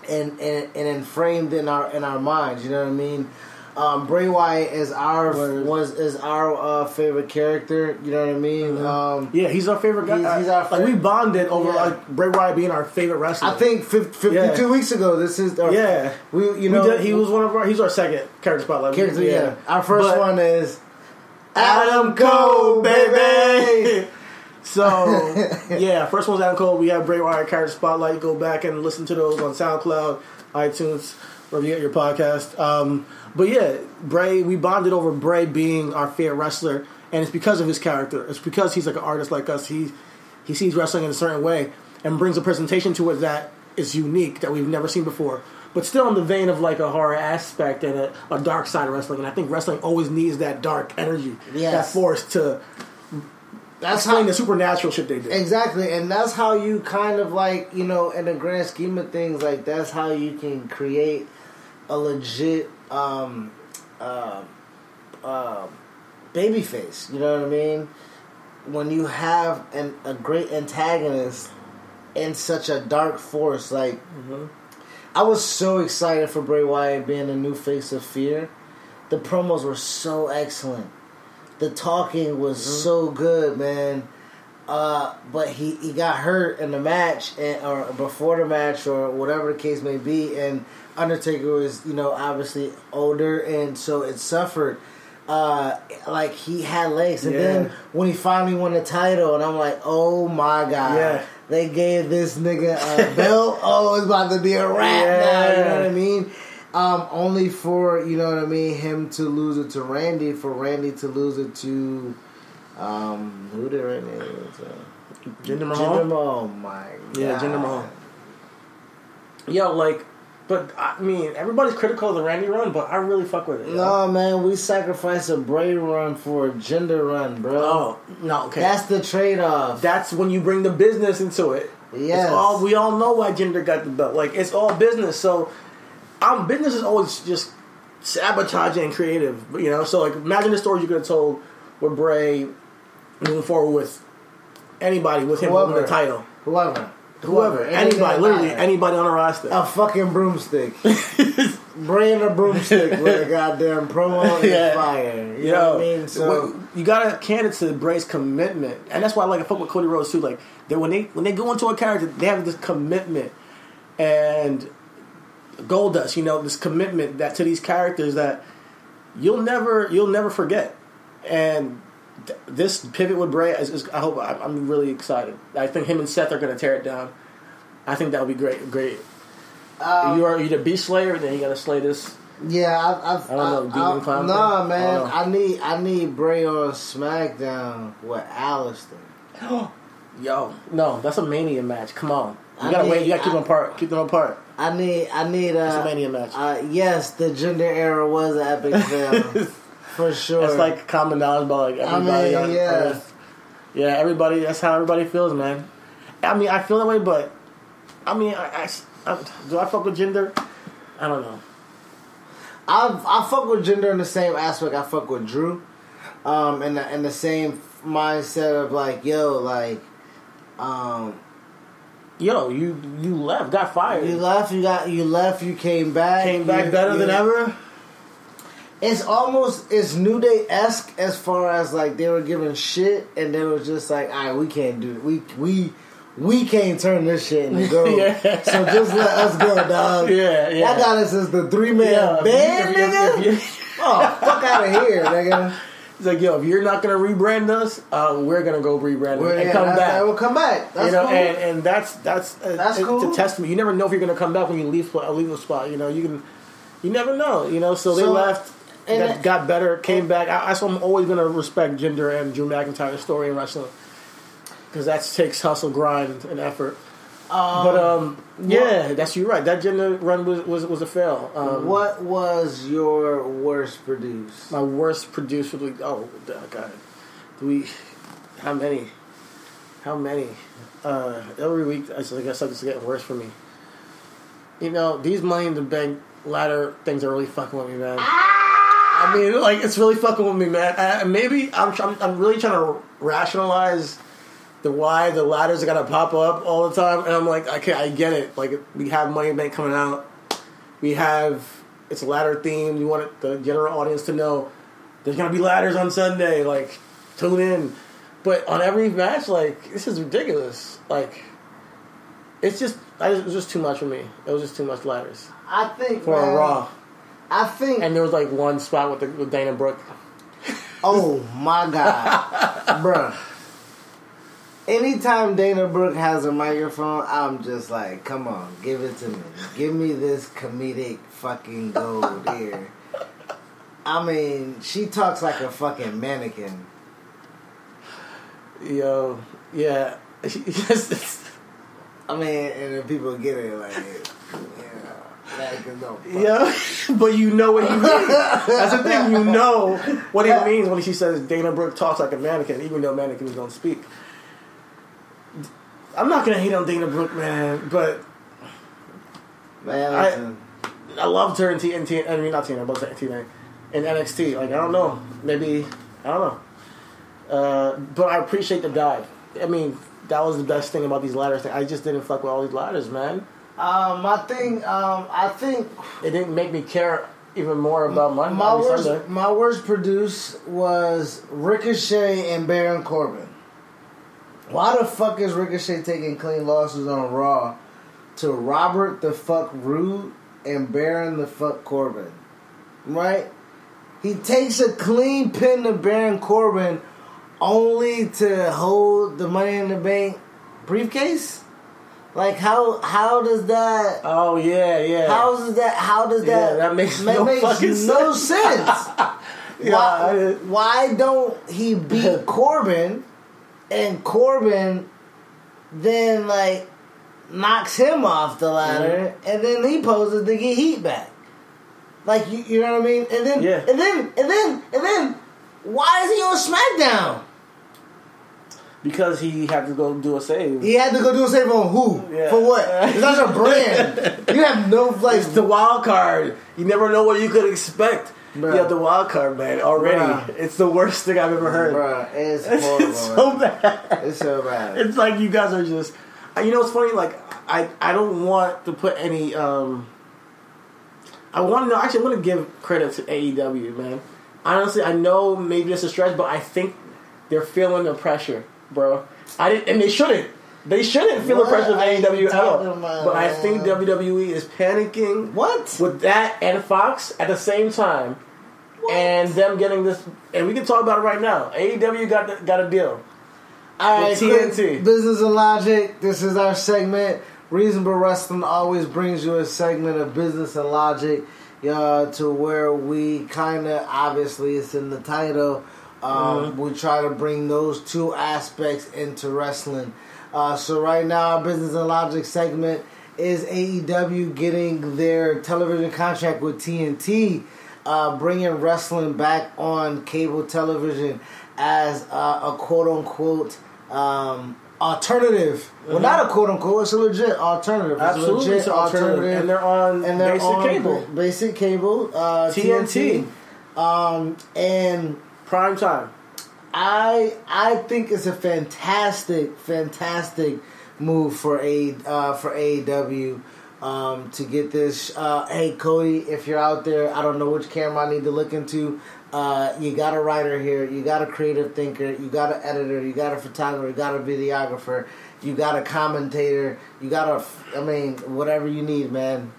C: and and, and enframed in our in our minds. You know what I mean? Um, Bray Wyatt is our
B: Word.
C: was is our uh, favorite character. You know what I mean? Um,
B: Yeah, he's our favorite guy.
C: He's- he's our
B: like we
C: favorite-
B: bonded over
C: Yeah.
B: like Bray Wyatt being our favorite wrestler.
C: I think 52
B: Yeah.
C: weeks ago. This is our,
B: Yeah.
C: We you
B: We
C: know
B: did- he was one of our. He's our second character spotlight.
C: character. Yeah. Our first
B: But-
C: one is
B: Adam Cole, baby. So yeah, first one's Adam Cole. We have Bray Wyatt character spotlight. Go back and listen to those on SoundCloud, iTunes, wherever you get your podcast. Um, but yeah, Bray. We bonded over Bray being our favorite wrestler, and it's because of his character. It's because he's like an artist like us. He he sees wrestling in a certain way and brings a presentation to it that is unique that we've never seen before. But still in the vein of like a horror aspect and a, a dark side of wrestling. And I think wrestling always needs that dark energy,
C: Yes.
B: that force to
C: that's
B: explain
C: how
B: the supernatural shit they did.
C: Exactly, and that's how you kind of like you know, in the grand scheme of things, like that's how you can create a legit um, uh, uh, baby face. You know what I mean? When you have an, a great antagonist in such a dark force, like I was so excited for Bray Wyatt being the new face of fear. The promos were so excellent. The talking was so good, man. Uh, but he, he got hurt in the match, and, or before the match, or whatever the case may be. And Undertaker was, you know, obviously older, and so it suffered. Uh, like he had legs, and
B: Yeah.
C: then when he finally won the title, and I'm like, oh my god,
B: Yeah.
C: they gave this nigga a belt. oh, it's about to be a wrap now. You know what I mean? Um, only for you know what I mean, him to lose it to Randy, for Randy to lose it to um, who did Randy lose it to?
B: Jinder Mahal.
C: Jinder Mahal. Oh my god.
B: Yeah, Jinder Mahal. Yo, like, but I mean, everybody's critical of the Randy run, but I really fuck with it. yo.
C: No man, we sacrificed a Bray run for a Jinder run, bro.
B: Oh no, okay.
C: That's the trade off.
B: That's when you bring the business into it. All we all know why Jinder got the belt. Like it's all business. So, um, business is always just sabotaging and creative. You know. So like, imagine the stories you could have told with Bray moving forward with anybody with him holding the
C: Whoever.
B: title.
C: Whoever.
B: Whoever, anybody, literally
C: matter.
B: anybody on the roster.
C: A fucking broomstick. Bray and a broomstick with a goddamn promo and
B: Yeah.
C: fire. You
B: Yo,
C: know what I mean? So
B: you gotta can it to Bray's commitment, and that's why I like I fuck with Cody Rhodes too. Like that when they when they go into a character, they have this commitment and Goldust, you know, this commitment that to these characters that you'll never you'll never forget. And th- this pivot with Bray, is, is, I hope I'm, I'm really excited. I think him and Seth are going to tear it down. I think that would be great. Great.
C: Um,
B: you are you the Beast Slayer, and then you got to slay this.
C: Yeah, I, I've,
B: I don't know, Clown
C: Nah,
B: thing?
C: man,
B: I.
C: I need I need Bray on SmackDown with Aleister.
B: Yo, no, that's a Mania match. Come on, you
C: I
B: gotta
C: need-
B: wait. You gotta keep them apart. Keep them apart.
C: I need I need a
B: a match.
C: Uh, yes, the Jinder era was an epic fail for sure.
B: It's like common knowledge about like
C: I
B: everybody
C: mean,
B: on
C: yeah.
B: Earth. Yeah, everybody. That's how everybody feels, man. I mean, I feel that way, but I mean, I, I, I- do I fuck with Jinder? I don't know.
C: I I fuck with Jinder in the same aspect I fuck with Drew, um, in the in the same mindset of like yo like, um,
B: Yo, you you left, got fired,
C: you left, you got you left, you came back,
B: came back
C: you-
B: better
C: you-
B: than ever.
C: It's almost it's New Day esque as far as like they were giving shit and they were just like, all right, we can't do it. We we we can't turn this shit into gold.
B: Yeah.
C: So just let us go, dog.
B: Yeah, yeah.
C: I got us as the three man
B: Yeah, if
C: band,
B: if
C: nigga.
B: if you-
C: oh, fuck out of here, nigga.
B: It's like, yo, if you're not gonna rebrand us, uh, we're gonna go rebrand
C: We're,
B: and
C: yeah,
B: come back.
C: That will come back. That's
B: you know,
C: cool.
B: and, and that's that's uh,
C: That's
B: it's
C: cool.
B: a testament. You never know if you're gonna come back when you leave uh, leave a spot. You know, you can, you never know. You know, so they
C: So,
B: left,
C: and
B: got,
C: it-
B: got better, came back. I, why I'm always gonna respect Jinder and Drew McIntyre's story in wrestling because that takes hustle, grind, and effort. But um, yeah, that's you right. That Jinder run was was, was a fail. Um,
C: what was your worst produced?
B: my worst produced would week? Oh God, do we? How many? How many? Uh, every week, I I guess it's getting worse for me. You know, these money in the bank ladder things are really fucking with me, man. I mean, like it's really fucking with me, man. Uh, maybe I'm, I'm I'm really trying to rationalize the why the ladders are gonna pop up all the time, and I'm like, okay, I get it. Like we have Money Bank coming out, we have it's a ladder theme. You want it, the general audience to know there's gonna be ladders on Sunday. Like tune in, but on every match, like this is ridiculous. Like it's just I, it was just too much for me. It was just too much ladders
C: I think
B: for
C: man,
B: a Raw,
C: I think.
B: and there was like one spot with the, with Dana Brooke.
C: oh my god, bruh. Anytime Dana Brooke has a microphone, I'm just like, come on, give it to me. Give me this comedic fucking gold here. I mean, she talks like a fucking mannequin.
B: Yo, yeah.
C: I mean, and then people get it like, yeah, like no.
B: yeah, but you know what he means. That's the thing. You know what he means when she says Dana Brooke talks like a mannequin, even though mannequins don't speak. I'm not gonna hate on Dana Brooke, man, but
C: Man,
B: I-
C: listen.
B: I loved her in TNT. I mean, not TNT, but TNT in NXT. Like I don't know, maybe I don't know. Uh, but I appreciate the dive. I mean, that was the best thing about these ladders. Thing. I just didn't fuck with all these ladders, man.
C: um, my thing, um, I think
B: It didn't make me care even more about my
C: my worst,
B: Sunday.
C: my worst produce was Ricochet and Baron Corbin. Why the fuck is Ricochet taking clean losses on Raw to Robert the fuck Roode and Baron the fuck Corbin? Right? He takes a clean pin to Baron Corbin only to hold the money in the bank briefcase? Like how how does that
B: Oh yeah, yeah.
C: how does that? How does
B: Yeah,
C: that?
B: that makes no fucking
C: no
B: sense.
C: sense.
B: Yeah,
C: why, why don't he beat Corbin, and Corbin then like knocks him off the ladder,
B: Mm-hmm.
C: and then he poses to get heat back. Like you, you know what I mean? And then,
B: Yeah.
C: and then, and then, and then, why is he on SmackDown?
B: because he had to go do a save.
C: He had to go do a save on who?
B: Yeah.
C: For what? It's not a brand. You have no like
B: It's the wild card. You never know what you could expect.
C: Bruh.
B: You have the wild card, man. Already,
C: Bruh.
B: it's the worst thing I've ever heard.
C: Bruh, it's horrible.
B: It's so bad.
C: It's so bad.
B: It's like you guys are just. You know, it's funny? Like I, I don't want to put any. um I want to know. Actually, I'm going to give credit to AEW, man. Honestly, I know maybe it's a stretch, but I think they're feeling the pressure, bro. I didn't, and they shouldn't. They shouldn't feel
C: What
B: the pressure of AEW at all. But I think WWE is panicking
C: What?
B: with that and Fox at the same time, and them getting this, and we can talk about it right now. AEW got the, got a deal.
C: All right,
B: TNT.
C: business and logic. This is our segment. Reasonable Wrestling always brings you a segment of business and logic, uh, to where we kind of obviously it's in the title. Um,
B: Mm-hmm.
C: We try to bring those two aspects into wrestling. Uh, so right now, our business and logic segment is AEW getting their television contract with TNT, uh, bringing wrestling back on cable television as uh, a quote unquote um, alternative. Well, not a quote unquote. It's a legit alternative. It's a
B: Mm-hmm. Absolutely,
C: legit
B: an alternative. And they're on basic
C: on
B: cable.
C: Basic cable. Uh,
B: TNT.
C: TNT. Um, and
B: Prime time.
C: I I think it's a fantastic, fantastic move for a uh, for AEW um, to get this. Uh, hey Cody, if you're out there, I don't know which camera I need to look into. Uh, you got a writer here, you got a creative thinker, you got an editor, you got a photographer, you got a videographer, you got a commentator, you got a, I mean, whatever you need, man.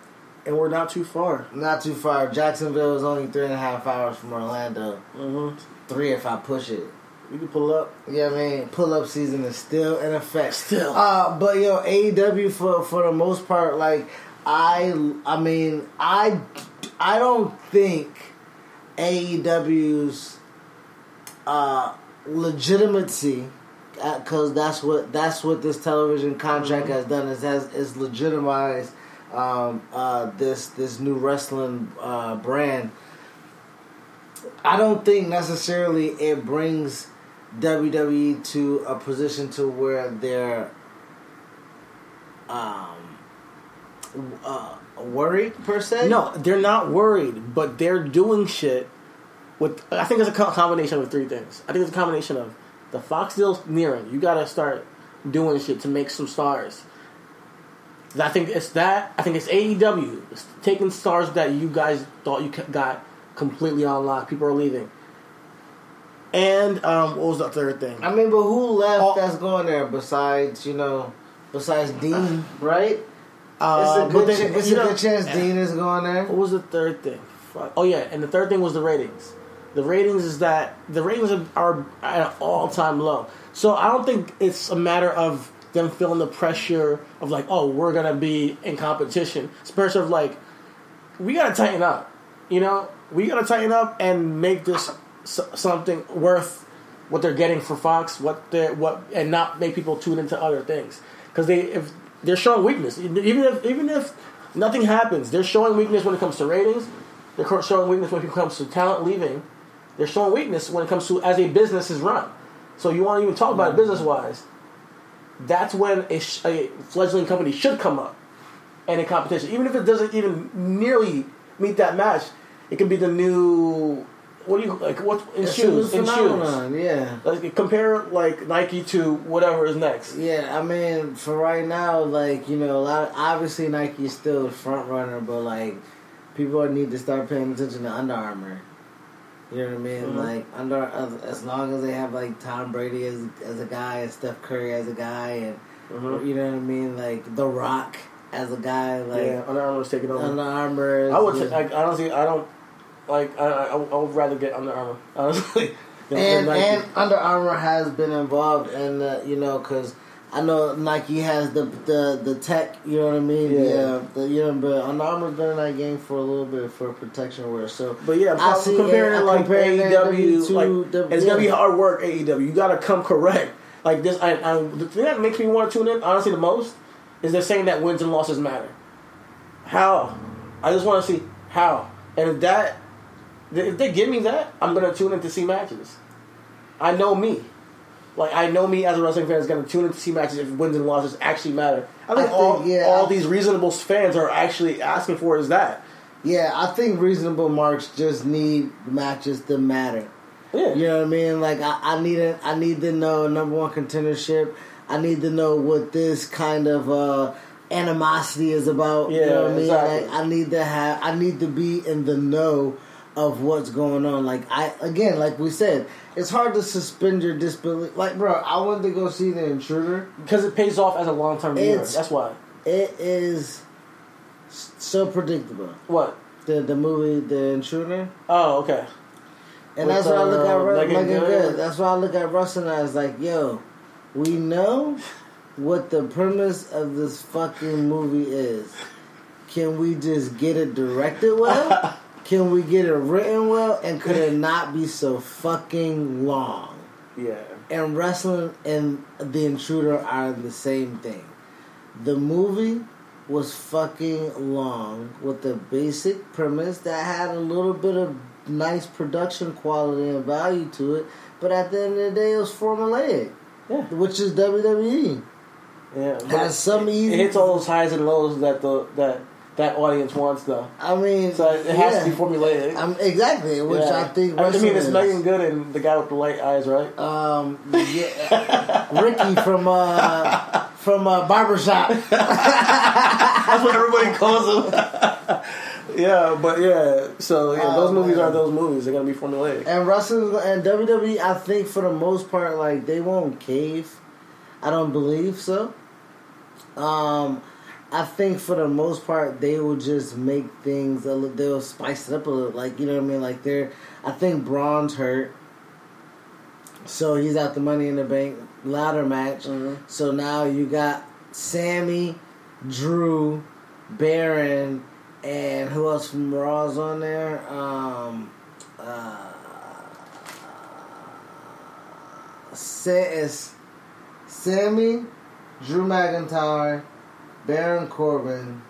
B: And we're not too far.
C: Not too far. Jacksonville is only three and a half hours from Orlando.
B: Mm-hmm.
C: Three if I push it.
B: We can pull up.
C: Yeah, man, pull up season is still in effect.
B: Still.
C: Uh, but yo, AEW for for the most part, like I, I mean, I, I don't think AEW's uh, legitimacy, because that's what that's what this television contract has done is has is legitimized um, uh, this this new wrestling uh, brand. I don't think necessarily it brings WWE to a position to where they're um, uh, worried per se.
B: No, they're not worried, but they're doing shit with. I think it's a combination of three things. I think it's a combination of the Fox deal's nearing. You got to start doing shit to make some stars. I think it's that. I think it's AEW it's taking stars that you guys thought you got completely unlocked. People are leaving. And um, what was the third thing?
C: I mean, but who left
B: Oh.
C: that's going there besides you know, besides Dean, right?
B: Uh,
C: it's a good,
B: then,
C: ch- it's a
B: know-
C: good chance Dean is going there.
B: What was the third thing? Fuck. Oh yeah, and the third thing was the ratings. The ratings is that the ratings are, are at an all time low. So I don't think it's a matter of them feeling the pressure of like, oh, we're gonna be in competition. It's a pressure of like, we gotta tighten up. You know, we gotta tighten up and make this something worth what they're getting for Fox. What they what and not make people tune into other things because they if they're showing weakness even if even if nothing happens, they're showing weakness when it comes to ratings. They're showing weakness when it comes to talent leaving. They're showing weakness when it comes to as a business is run. So you want to even talk about it mm-hmm. business wise? That's when a, sh- a fledgling company should come up and in competition, even if it doesn't even nearly meet that match. It could be the new what do you like? What in shoes? In shoes.
C: yeah.
B: Like compare like Nike to whatever is next.
C: Yeah, I mean, for right now, like you know, a lot. obviously, Nike is still the front runner, but like people need to start paying attention to Under Armour. You know what I mean?
B: Mhm.
C: Like under as, as long as they have like Tom Brady as as a guy and Steph Curry as a guy, and
B: Mhm.
C: you know what I mean, like The Rock as a guy, like
B: yeah, Under Armour's taking over.
C: Under Armour.
B: I would. T- like, honestly, I don't like. I, I, I would rather get Under Armour. Honestly, than- than
C: and and Under Armour has been involved in the, you know because I know Nike has the the the tech you know what I mean
B: Yeah.
C: yeah the, you know but Under Armour's been in that game for a little bit for protection wear so
B: But yeah,
C: I see
B: comparing
C: it-
B: like
C: comparing
B: AEW,
C: to
B: like it's gonna be hard work. AEW, you gotta come correct. Like this, I, I, the thing that makes me want to tune in, honestly, the most is they're saying that wins and losses matter. How? I just want to see how, and if that, if they give me that, I'm gonna tune in to see matches. I know me. Like I know me as a wrestling fan is going to tune in to see matches if wins and losses actually matter. I think,
C: I think,
B: all
C: yeah,
B: all
C: I-
B: these reasonable fans are actually asking for is that.
C: yeah I think reasonable marks just need matches to matter
B: Yeah.
C: you know what I mean like I, I need a, I need to know number one contendership I need to know what this kind of uh animosity is about you
B: Yeah,
C: know what I mean
B: exactly.
C: like I need to have I need to be in the know of what's going on like I again like we said it's hard to suspend your disbelief like bro I went to go see the intruder
B: Because it pays off as a long term viewer. That's why.
C: it is so predictable
B: What?
C: the the movie the intruder
B: Oh, okay.
C: And
B: With,
C: that's why I look
B: uh,
C: at re-
B: Meagan
C: Meagan
B: Good.
C: Good. That's why I look at wrestling as like, yo, we know what the premise of this fucking movie is. Can we just get it directed well? Can we get it written well? And could it not be so fucking long?
B: Yeah.
C: And wrestling and The Intruder are the same thing. The movie was fucking long with a basic premise that had a little bit of nice production quality and value to it, but at the end of the day, it was formulaic,
B: Yeah.
C: which is WWE.
B: Yeah.
C: Has some
B: it
C: easy.
B: hits all those highs and lows that the that that audience wants though.
C: I mean,
B: So it has
C: yeah.
B: to be formulaic.
C: Um, exactly, which
B: Yeah.
C: I think.
B: I mean, it's. Meagan Good and the guy with the light eyes, right?
C: Um, yeah, Ricky from uh, from uh, Barbershop.
B: That's what everybody calls him. yeah, but yeah. So yeah,
C: Oh,
B: those movies are those movies. They're gonna be formulaic.
C: And wrestling and WWE, I think for the most part, like they won't cave. I don't believe so. Um, I think for the most part, they will just make things. A little, they'll spice it up a little. Like you know what I mean. Like they're. I think Braun's hurt, so he's out the Money in the Bank ladder match.
B: Mhm.
C: So now you got Sami, Drew, Baron, and who else from Raw's on there? Um, uh, Sami, Drew McIntyre, Baron Corbin.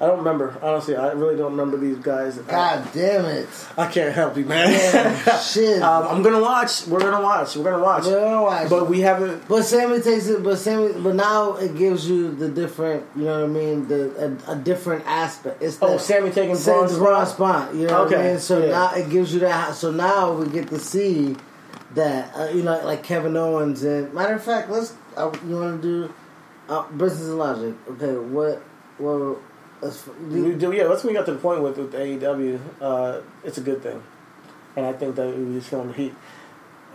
B: I don't remember. Honestly, I really don't remember these guys.
C: God damn it!
B: I, I can't help you, man.
C: Damn, shit.
B: um, I'm gonna watch. We're gonna watch. We're gonna watch.
C: Well, watch.
B: But we haven't.
C: But Sami takes it. But Sami. But now it gives you the different. You know what I mean? The a, a different aspect. It's
B: Oh, Sami taking Sami
C: the Braun
B: spot?
C: You know what I mean? So
B: yeah.
C: now it gives you that. So now we get to see that. Uh, you know, like Kevin Owens and matter of fact, let's. Uh, you want to do uh, business and logic? Okay. What? Well. Let's,
B: We do, yeah. That's when we got to the point with, with AEW. Uh, it's a good thing, and I think that we just feeling the heat.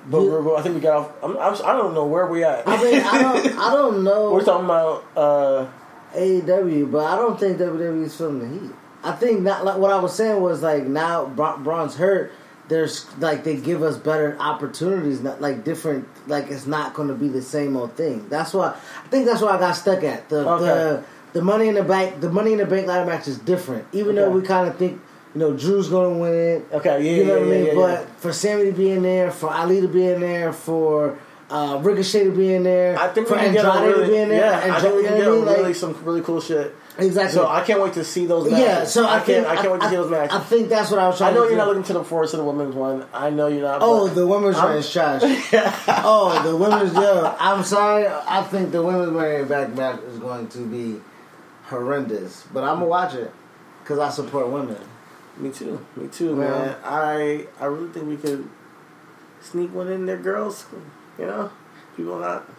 B: But we're, I think we got off. I'm, I'm, I don't know where we at.
C: I mean, I don't. I don't know.
B: we're talking about. Uh,
C: AEW, but I don't think WWE is feeling the heat. I think not like what I was saying was like now Bra- Braun's hurt. There's like they give us better opportunities, not like different. Like it's not going to be the same old thing. That's why I think that's why I got stuck at the
B: Okay.
C: the the money in the bank. The money in the bank ladder match is different, even though we kind of think you know Drew's going to win it.
B: okay, yeah,
C: You know
B: yeah,
C: what I mean?
B: yeah, yeah,
C: but for Sami to be in there, for Ali to be in there, for uh, Ricochet to be in there,
B: I think
C: for
B: we can get a
C: Andrade
B: really,
C: to be in there,
B: yeah, I think we
C: you
B: can
C: know
B: get
C: what I
B: a
C: mean? Like-
B: really some really cool shit.
C: Exactly.
B: So I can't wait to see those matches.
C: Yeah, so I,
B: can't. I can't wait to see those matches.
C: I, think that's what I was trying.
B: I know
C: to
B: you're
C: do.
B: not looking to the forest of the women's one. I know you're not.
C: Oh, the women's
B: I'm-
C: one is trash. oh, the women's yo. I'm sorry. I think the women's money back match is going to be horrendous, but I'm gonna watch it because I support women.
B: Me too. Me too,
C: Yeah.
B: man. I I really think we could sneak one in there, girls. You know, people not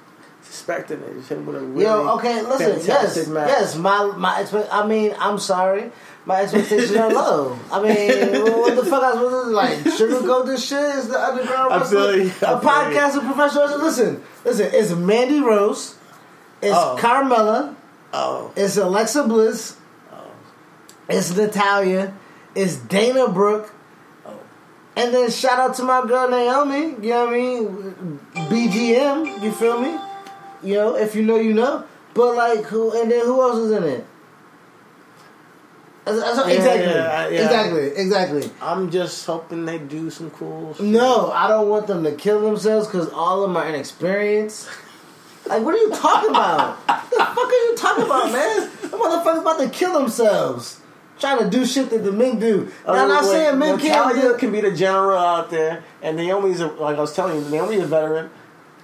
B: suspecting it. Just hit 'em with a really
C: Yo, okay, listen. Yes,
B: match.
C: yes. My my. Expe- I mean, I'm sorry. My expectations are low. I mean, what the fuck? I was supposed to like sugarcoat this shit? Is the underground
B: I feel
C: wrestling
B: you. I
C: a
B: feel
C: podcast of professional wrestling? Listen, listen. It's Mandy Rose. It's
B: Oh.
C: Carmella.
B: Oh,
C: It's Alexa Bliss. Oh. It's Natalya. It's Dana Brooke.
B: oh.
C: And then shout out to my girl Naomi. You know what I mean? BGM. You feel me? You know, if you know, you know. But like who? And then who else is in it? That's- that's-
B: Yeah,
C: exactly.
B: yeah, yeah.
C: Exactly. Exactly.
B: I'm just hoping they do some cool. Shit.
C: No, I don't want them to kill themselves because all of them are inexperienced. Like, what are you talking about? what the fuck are you talking about, man? The motherfuckers about to kill themselves. Trying to do shit that the men do. Now, I'm oh, not
B: Wait,
C: saying men can't Natalya
B: can be the general out there, and Naomi's a, like I was telling you, Naomi's a veteran.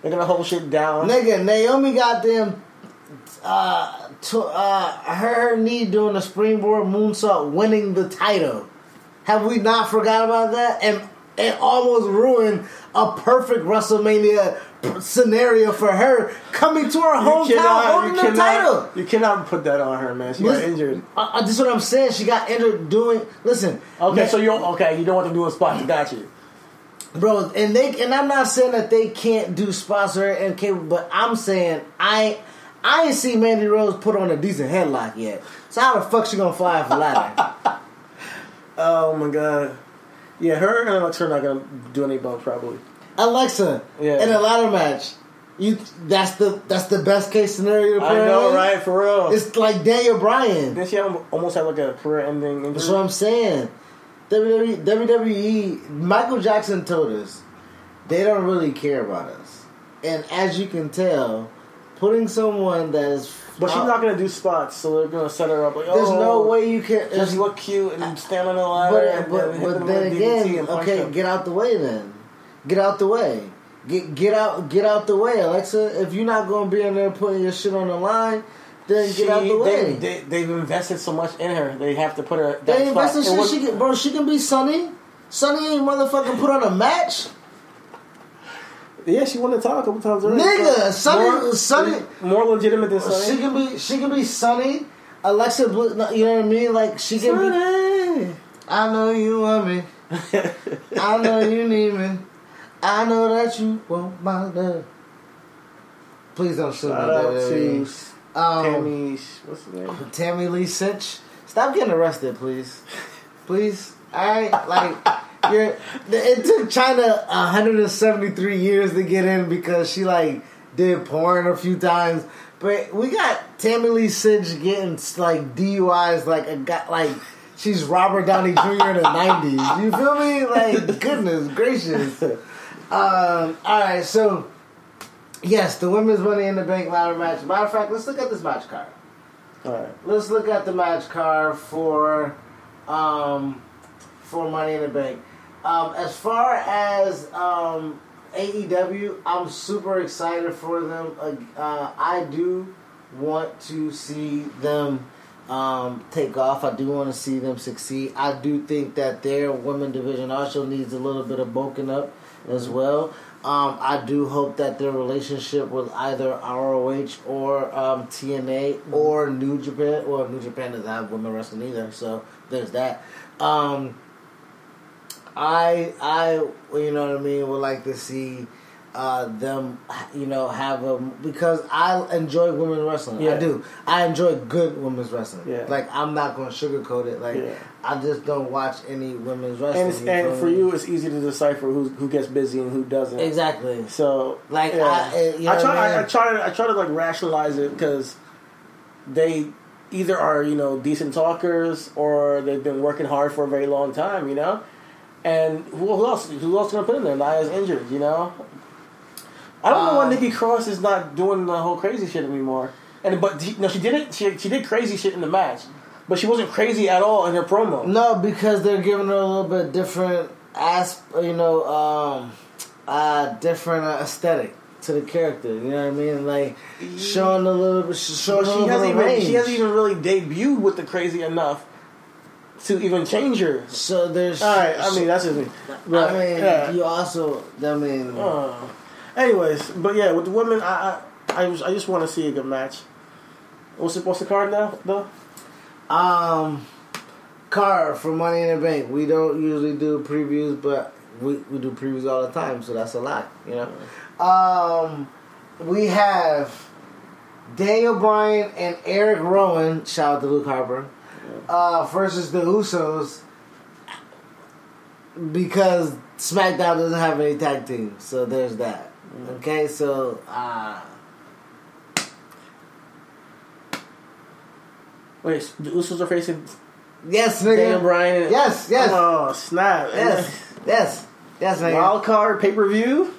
B: They're gonna hold shit down.
C: Nigga, Naomi got them. Uh, to, uh, her, knee doing a springboard moonsault, winning the title. Have we not forgot about that? And it almost ruined a perfect WrestleMania scenario for her coming to her hometown holding the title.
B: you cannot put that on her, man. She got injured.
C: Uh, uh, this is what I'm saying. She got injured doing. Listen,
B: Okay,
C: Ma-
B: so you okay? You don't want to do a spot. Got you.
C: Bro, and they and I'm not saying that they can't do spots or and capable, but I'm saying I I ain't seen Mandy Rose put on a decent headlock yet. So how the fuck she gonna fly off a ladder?
B: Oh my god. Yeah, her and Alexa are not gonna do any bumps probably.
C: Alexa
B: Yeah.
C: in a ladder match. You that's the that's the best case scenario.
B: I know, right? For real.
C: It's like Daniel Bryan.
B: Then she almost had like a career-ending Injury?
C: That's what I'm saying. WWE, WWE, Michael Jackson told us they don't really care about us, and as you can tell, putting someone that is
B: But she's
C: uh,
B: not gonna do spots, so they're gonna set her up like,
C: There's
B: oh,
C: no way you can.
B: Just look cute and stand on the ladder.
C: But
B: and
C: but, but
B: them
C: then again, okay,
B: them.
C: get out the way then. Get out the way. Get get out get out the way, Alexa. If you're not gonna be in there putting your shit on the line, then
B: She-
C: get out the way.
B: They, they, they've invested so much in her. They have to put her.
C: They invested
B: It
C: shit. She can, bro, she can be Sunny. Sunny ain't motherfucking put on a match.
B: Yeah, she won the title a couple times already.
C: Nigga, Sunny-
B: more,
C: Sunny-
B: more legitimate than Sunny.
C: She can be she can be Sunny. Alexa Blue, you know what I mean? Like she can be. I know you want me. I know you need me. I know that you want my love. Please don't sue me.
B: Shout out to
C: Um,
B: Tammy. What's his name?
C: Tammy Lynn Sytch. Stop getting arrested, please. Please. I like you're. It took Chyna 173 years to get in because she like did porn a few times. But we got Tammy Lynn Sytch getting like DUIs like a guy like she's Robert Downey Jr. in the 90s. You feel me? Like goodness gracious. Um, all right, so yes, the women's Money in the Bank ladder match. Matter of fact, let's look at this match card.
B: All right.
C: Let's look at the match card for um, for Money in the Bank. Um, as far as um, AEW, I'm super excited for them. Uh, I do want to see them um, take off. I do want to see them succeed. I do think that their women division also needs a little bit of bulking up as well. Um, I do hope that their relationship with either ROH or um, TNA or New Japan, well, New Japan doesn't have women wrestling either, so there's that. Um, I, I, you know what I mean, would like to see uh, them, you know, have a because I enjoy women's wrestling. I do. I enjoy good women's wrestling.
B: Yeah.
C: Like I'm not going to sugarcoat it. Like
B: Yeah.
C: I just don't watch any women's wrestling.
B: And,
C: you
B: and for
C: me?
B: you, it's easy to decipher who who gets busy and who doesn't.
C: exactly.
B: So
C: Like,
B: yeah.
C: I- uh, you know
B: I try,
C: I mean?
B: I, try to, I try to like rationalize it because they either are you know decent talkers or they've been working hard for a very long time, you know. And who, who else? Who else gonna put in there? Nia's injured, you know. I don't know why
C: Uh,
B: Nikki Cross is not doing the whole crazy shit anymore. And but no, she did it. She she did crazy shit in the match, but she wasn't crazy at all in her promo.
C: No, because they're giving her a little bit different as you know, um, uh, different uh, aesthetic to the character. You know what I mean? Like showing a little bit, showing
B: she hasn't even
C: range.
B: she hasn't even really debuted with the crazy enough to even change her.
C: So there's.
B: All right, I mean that's just me. But,
C: I mean,
B: yeah.
C: you also. I mean,
B: Uh, anyways, but yeah, with the women, I I, I just, I just want to see a good match. What's the what's the card now though?
C: Um, car for Money in the Bank. We don't usually do previews, but we we do previews all the time, so that's a lot. You know. Um, we have Daniel Bryan and Eric Rowan. Shout out to Luke Harper. Uh, versus the Usos because SmackDown doesn't have any tag teams, so there's that. Okay, so uh,
B: Wait, the Usos are facing
C: yes, nigga.
B: Daniel Bryan. And,
C: Yes, yes,
B: Oh snap!
C: yes, yes, yes, nigga.
B: Wild card pay per view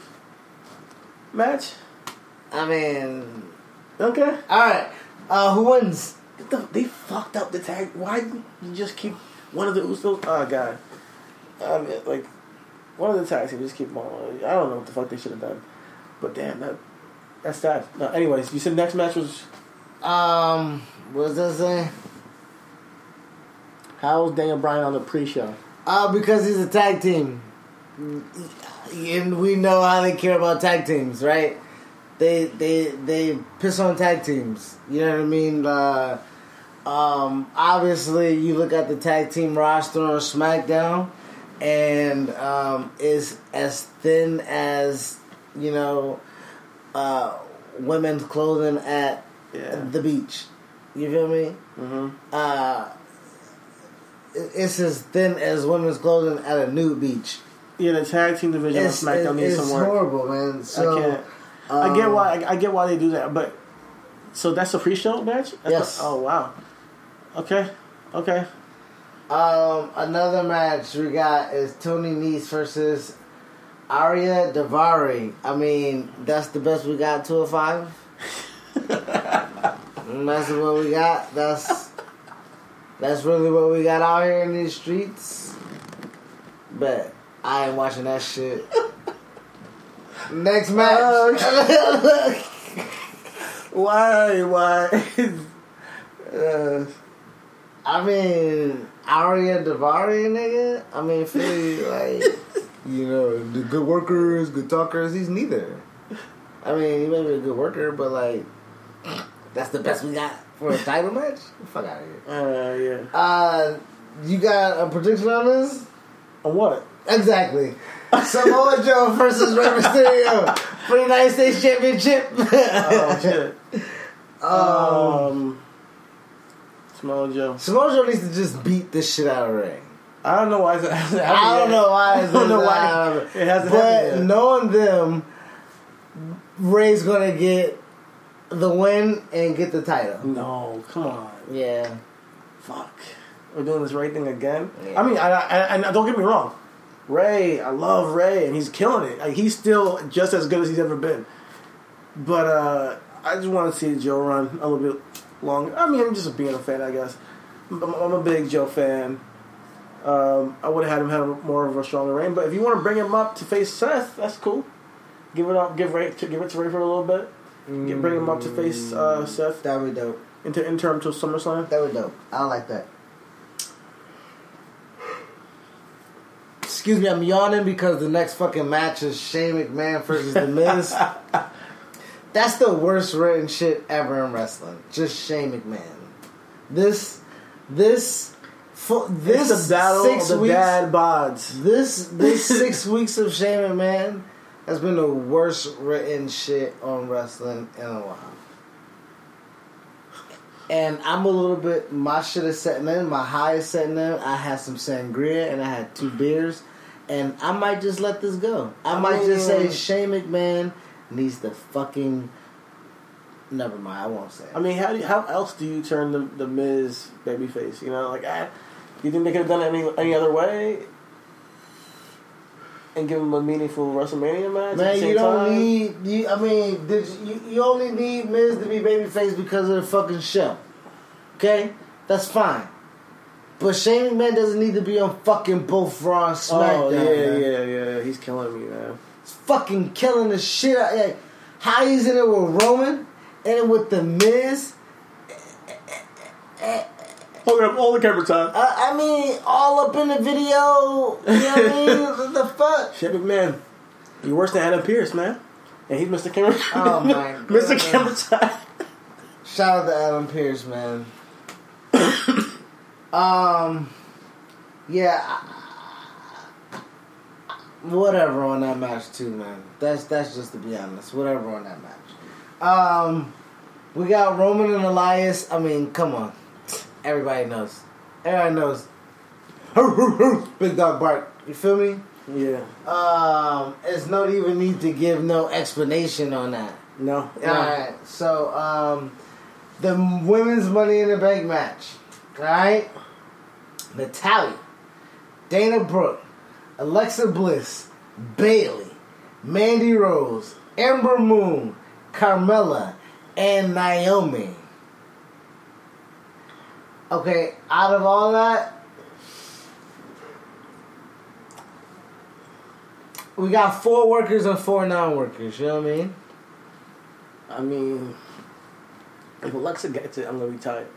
B: match.
C: I mean,
B: Okay.
C: all right. Uh, who wins?
B: The, they fucked up the tag. Why did you just keep one of the Usos? Oh god. I mean, like one of the tags. You just keep them on. I don't know what the fuck they should have done. But damn, that that's sad. No, anyways, you said next match was
C: Um, what does that say?
B: how was Daniel Bryan on the pre-show?
C: Uh, because he's a tag team, and we know how they care about tag teams, right? They they they piss on tag teams. You know what I mean? Uh, um, obviously, you look at the tag team roster on SmackDown, and um, is as thin as you know uh, women's clothing at
B: Yeah.
C: the beach. You feel me?
B: Mm-hmm.
C: uh, it's as thin as women's clothing at a nude beach.
B: Yeah, the tag team division
C: It's,
B: on SmackDown
C: it-
B: needs some work.
C: horrible, man. So
B: I can't. I get
C: um,
B: why. I, I get why they do that, but so that's a pre-show match. That's
C: Yes.
B: oh wow. Okay. Okay.
C: Um, another match we got is Tony Nese versus Ariya Daivari. I mean, that's the best we got. Two or five. And that's what we got. That's that's really what we got out here in these streets. But I ain't watching that shit. Next match.
B: Why? Why? uh,
C: I mean, Ariya Daivari, nigga. I mean, Philly, like, you know, the good workers, good talkers. He's neither. I mean, he may be a good worker, but like, that's the best we got for a title match. Fuck out of here.
B: uh, yeah.
C: Uh, you got a prediction on this?
B: On what?
C: Exactly. Samoa Joe versus Rey Mysterio for the United States Championship.
B: Oh shit.
C: um,
B: Um. Samoa Joe.
C: Samoa Joe needs to just beat this shit out of Rey.
B: I don't know why. It's, I
C: I don't know why. It's
B: I don't know why it hasn't
C: But
B: happened yet.
C: knowing them, Rey's gonna get the win and get the title.
B: No, come on.
C: Yeah.
B: Fuck. We're doing this Rey thing again.
C: Yeah.
B: I mean, I, I, I, don't get me wrong. Rey, I love Rey, and he's killing it. Like, he's still just as good as he's ever been. But uh, I just want to see Joe run a little bit longer. I mean, I'm just being a fan, I guess. I'm, I'm a big Joe fan. Um, I would have had him have more of a stronger reign, but if you want to bring him up to face Seth, that's cool. Give it up, give Rey, to, give it to Rey for a little bit. Get, bring him up to face uh, Seth
C: That would dope.
B: into interim to SummerSlam.
C: That would dope. I like that. Excuse me, I'm yawning because the next fucking match is Shane McMahon versus The Miz. That's the worst written shit ever in wrestling. Just Shane McMahon. This, this, this
B: battle
C: six
B: of the
C: weeks.
B: bad bods.
C: This this six weeks of Shane McMahon has been the worst written shit on wrestling in a while. And I'm a little bit my shit is setting in, my high is setting in. I had some sangria and I had two beers. And I might just let this go. I, might just say Shane McMahon needs to fucking Never mind, I won't say it.
B: I mean, how do you, how else do you turn the the Miz babyface? You know, like I, you think they could have done it any any other way? And give him a meaningful WrestleMania match.
C: Man, you don't
B: time?
C: need. You, I mean, did you, you? You only need Miz to be babyface because of the fucking show. Okay, that's fine. But Shane McMahon doesn't need to be on fucking both Raw and oh, SmackDown.
B: Oh yeah,
C: man.
B: yeah, yeah. He's killing me, man.
C: He's fucking killing the shit out. Like, how he's in it with Roman and with the Miz.
B: Hold up all the camera time.
C: I, I mean, all up in the video. You know what I mean? what the fuck?
B: Shit, man. you're worse than Adam Pearce, man. And he's Mr. Camera.
C: Oh, my God. Mr.
B: Camera time.
C: Shout out to Adam Pearce, man. um, yeah, whatever on that match too, man. That's that's just to be honest. Whatever on that match. Um, we got Roman and Elias. I mean, come on, everybody knows. Everybody knows. Big dog bark. You feel me?
B: Yeah.
C: Um, it's no even need to give no explanation on that.
B: No. no.
C: Alright, so um, the women's Money in the Bank match. Alright? Natalya, Dana Brooke, Alexa Bliss, Bayley, Mandy Rose, Ember Moon, Carmella, and Naomi. Okay, out of all that, we got four workers and four non workers, you know what I mean?
B: I mean, if Alexa gets it, I'm gonna be tight.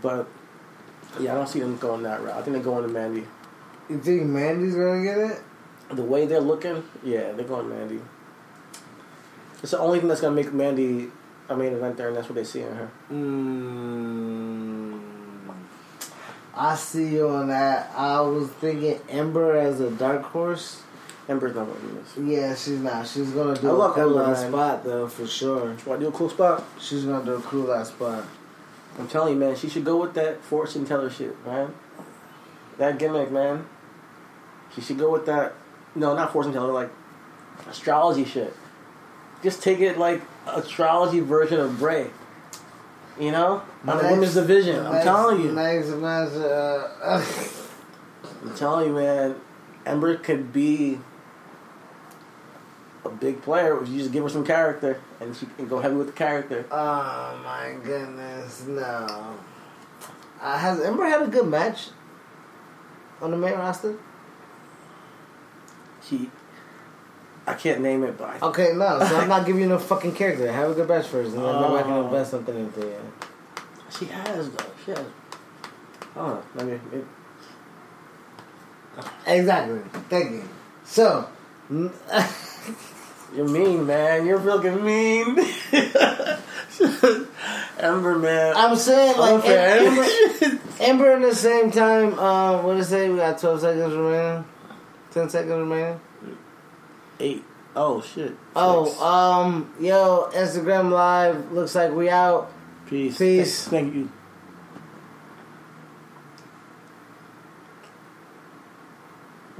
B: But yeah, I don't see them going that route. I think they're going to Mandy.
C: You think Mandy's gonna get it?
B: The way they're looking, yeah, they're going Mandy. It's the only thing that's gonna make Mandy a main event there, and that's what they see in her.
C: Mm, I see you on that. I was thinking Ember as a dark horse.
B: Ember's not gonna do this.
C: Yeah, she's not. She's gonna do
B: I
C: a cool
B: man.
C: spot though, for sure.
B: Why do a cool spot?
C: She's gonna do a cool last spot.
B: I'm telling you, man, she should go with that fortune teller shit, man. that gimmick, man. She should go with that. No, not fortune teller, like astrology shit. Just take it like astrology version of Bray. You know, on the women's division. I'm
C: next-
B: telling you.
C: Next match, uh,
B: I'm telling you, man. Ember could be a big player if you just give her some character and she can go heavy with the character.
C: oh my goodness, no. Uh, has Ember had a good match on the main roster?
B: She, I can't name it, but I,
C: Okay, no. So I'm not giving you no fucking character. Have a good match first, and then maybe I can
B: Oh.
C: invest something into it.
B: she has though. She has. I don't know. I mean, it,
C: Exactly. Thank you. So,
B: you're mean, man. You're fucking mean. Ember, man.
C: I'm saying like. Ember, Ember in the same time. Um, what did it say? We got 12 seconds remaining. 10 seconds remaining.
B: Eight. Oh shit.
C: Oh,
B: Six.
C: um, yo, Instagram Live. Looks like we out.
B: peace.
C: peace.
B: Thank you.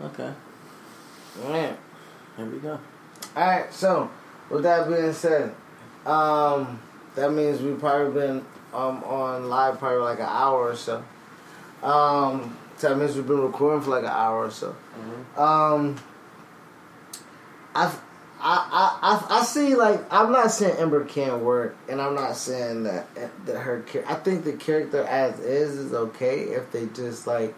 B: Okay.
C: Man.
B: Here we go.
C: All right. So, with that being said, um, that means we've probably been um on live probably like an hour or so. Um, so that means we've been recording for like an hour or so. Um, I, I, I, I, I see. Like, I'm not saying Ember can't work, and I'm not saying that that her. I think the character as is is okay if they just like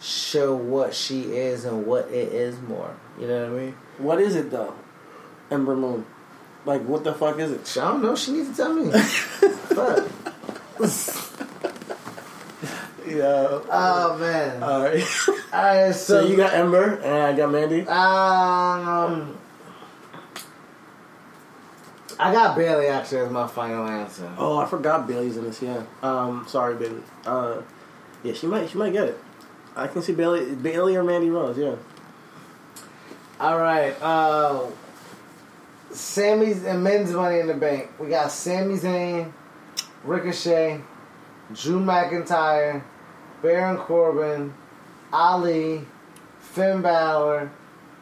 C: show what she is and what it is more. You know what I mean?
B: What is it though? Ember Moon. Like what the fuck is it?
C: I don't know. She needs to tell me. Fuck.
B: Yeah.
C: Oh man.
B: All right.
C: All right.
B: so
C: So,
B: you got Ember and I got Mandy.
C: um. I got Bayley actually as my final answer.
B: Oh, I forgot Bayley's in this. Yeah. Um. Sorry, Bayley. Uh. Yeah, she might. She might get it. I can see Bayley. Bayley or Mandy Rose. Yeah.
C: All right. Uh, Sami's and men's money in the bank. We got Sami Zayn, Ricochet, Drew McIntyre, Baron Corbin, Ali, Finn Balor,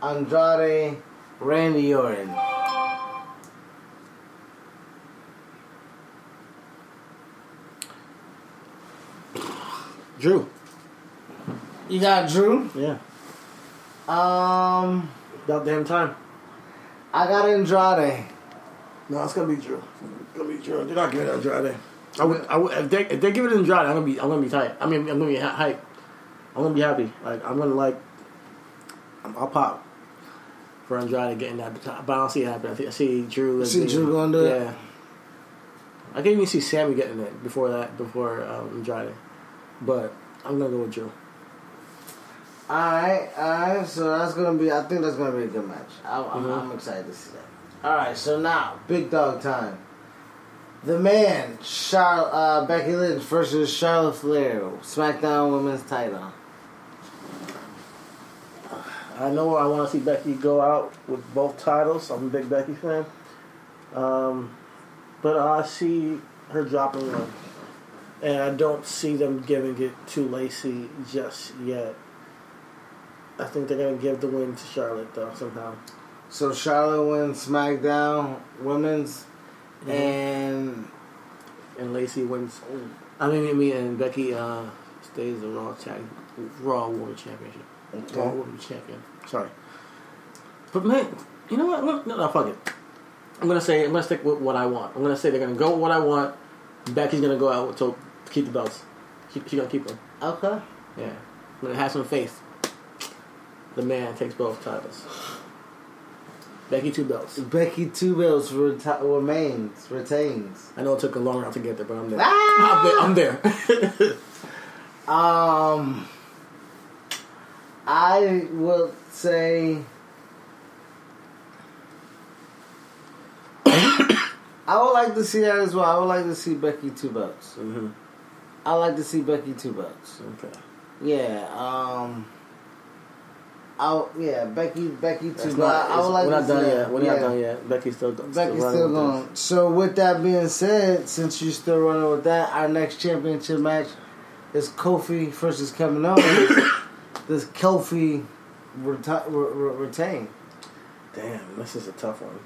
C: Andrade, Randy Orton.
B: Drew.
C: You got Drew.
B: Yeah.
C: Um,
B: About damn time.
C: I got Andrade.
B: No, it's gonna be Drew. It's gonna be Drew. They're not giving it Andrade. I would, I would, if they if they give it Andrade, I'm gonna be I'm gonna be tight. I mean, I'm gonna be hy- hype. I'm gonna be happy. Like I'm gonna like. I'll pop for Andrade getting that, but I don't see it happen. I, think, I see Drew. as
C: See
B: being-
C: Drew gonna do it?
B: Yeah. I can even see Sami getting it before that, before um, Andrade, but I'm gonna go with Drew.
C: All right, all right. So that's gonna be. I think that's gonna be a good match. I, I'm,
B: Mhm.
C: I'm excited to see that. All right. So now, big dog time. The man, Char- uh, Becky Lynch versus Charlotte Flair, SmackDown Women's Title.
B: I know I want to see Becky go out with both titles. I'm a big Becky fan. Um, but I see her dropping one. And I don't see them giving it to Lacey just yet. I think they're going to give the win to Charlotte, though, somehow.
C: So Charlotte wins SmackDown Women's,
B: Mhm.
C: and
B: And Lacey wins. I mean, I mean, and Becky uh, stays the Raw, tag, Raw Women's Championship. Raw
C: okay.
B: Women's Champion. Sorry. But man, you know what? No, no, fuck it. I'm gonna say I'm gonna stick with what I want. I'm gonna say they're gonna go with what I want. Becky's gonna go out with keep the belts. She, she's gonna keep them.
C: okay.
B: Yeah. Gonna have some faith. The man takes both titles. Becky two belts.
C: Becky two belts reti- remains retains.
B: I know it took a long route to get there, but I'm there.
C: Ah!
B: I'm there. I'm there.
C: Um, I would say. I would like to see that as well. I would like to see Becky two belts.
B: hmm
C: I like to see Becky two bucks.
B: Okay.
C: Yeah. Um. I yeah Becky Becky two
B: That's not,
C: I would like
B: we're
C: to
B: not done yet. We're
C: yeah.
B: not done yet. Becky's still, still
C: Becky's
B: running
C: still going. So with that being said, since you're still running with that, our next championship match is Kofi versus Kevin Owens. does Kofi reti- re- re- retain?
B: Damn, this is a tough one.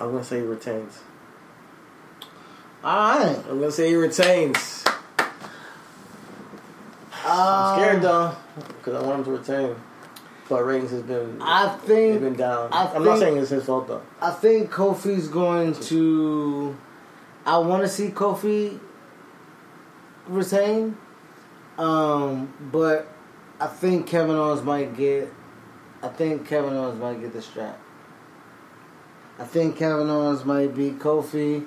B: I'm gonna say he retains.
C: All right.
B: I'm gonna say he retains. I'm
C: Um,
B: scared though, because I want him to retain. But ratings has been
C: I
B: they've
C: think
B: been down.
C: I
B: I'm not saying it's his fault though.
C: I think Kofi's going to. I want to see Kofi retain, um, but I think Kevin Owens might get. I think Kevin Owens might get the strap. I think Kevin Owens might beat Kofi.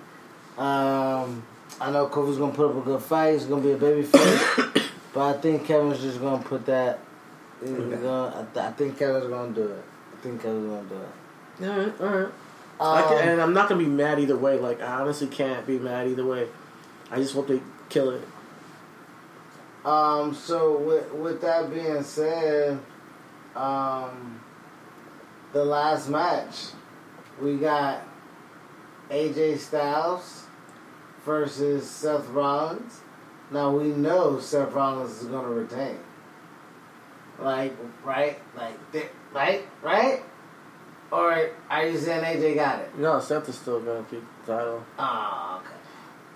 C: Um, I know Kofi's gonna put up a good fight. He's gonna be a baby face, but I think Kevin's just gonna put that.
B: Okay.
C: gonna- I, th- I think Kevin's gonna do it. I think Kevin's gonna do it.
B: All right, all right. I
C: Um,
B: can, and I'm not gonna be mad either way. Like I honestly can't be mad either way. I just hope they kill it.
C: Um. So with with that being said, um, the last match we got AJ Styles versus Seth Rollins. Now we know Seth Rollins is gonna retain. Like right, like thi- right, right. Or are you saying AJ got it?
B: No, Seth is still gonna keep the title.
C: Oh, okay.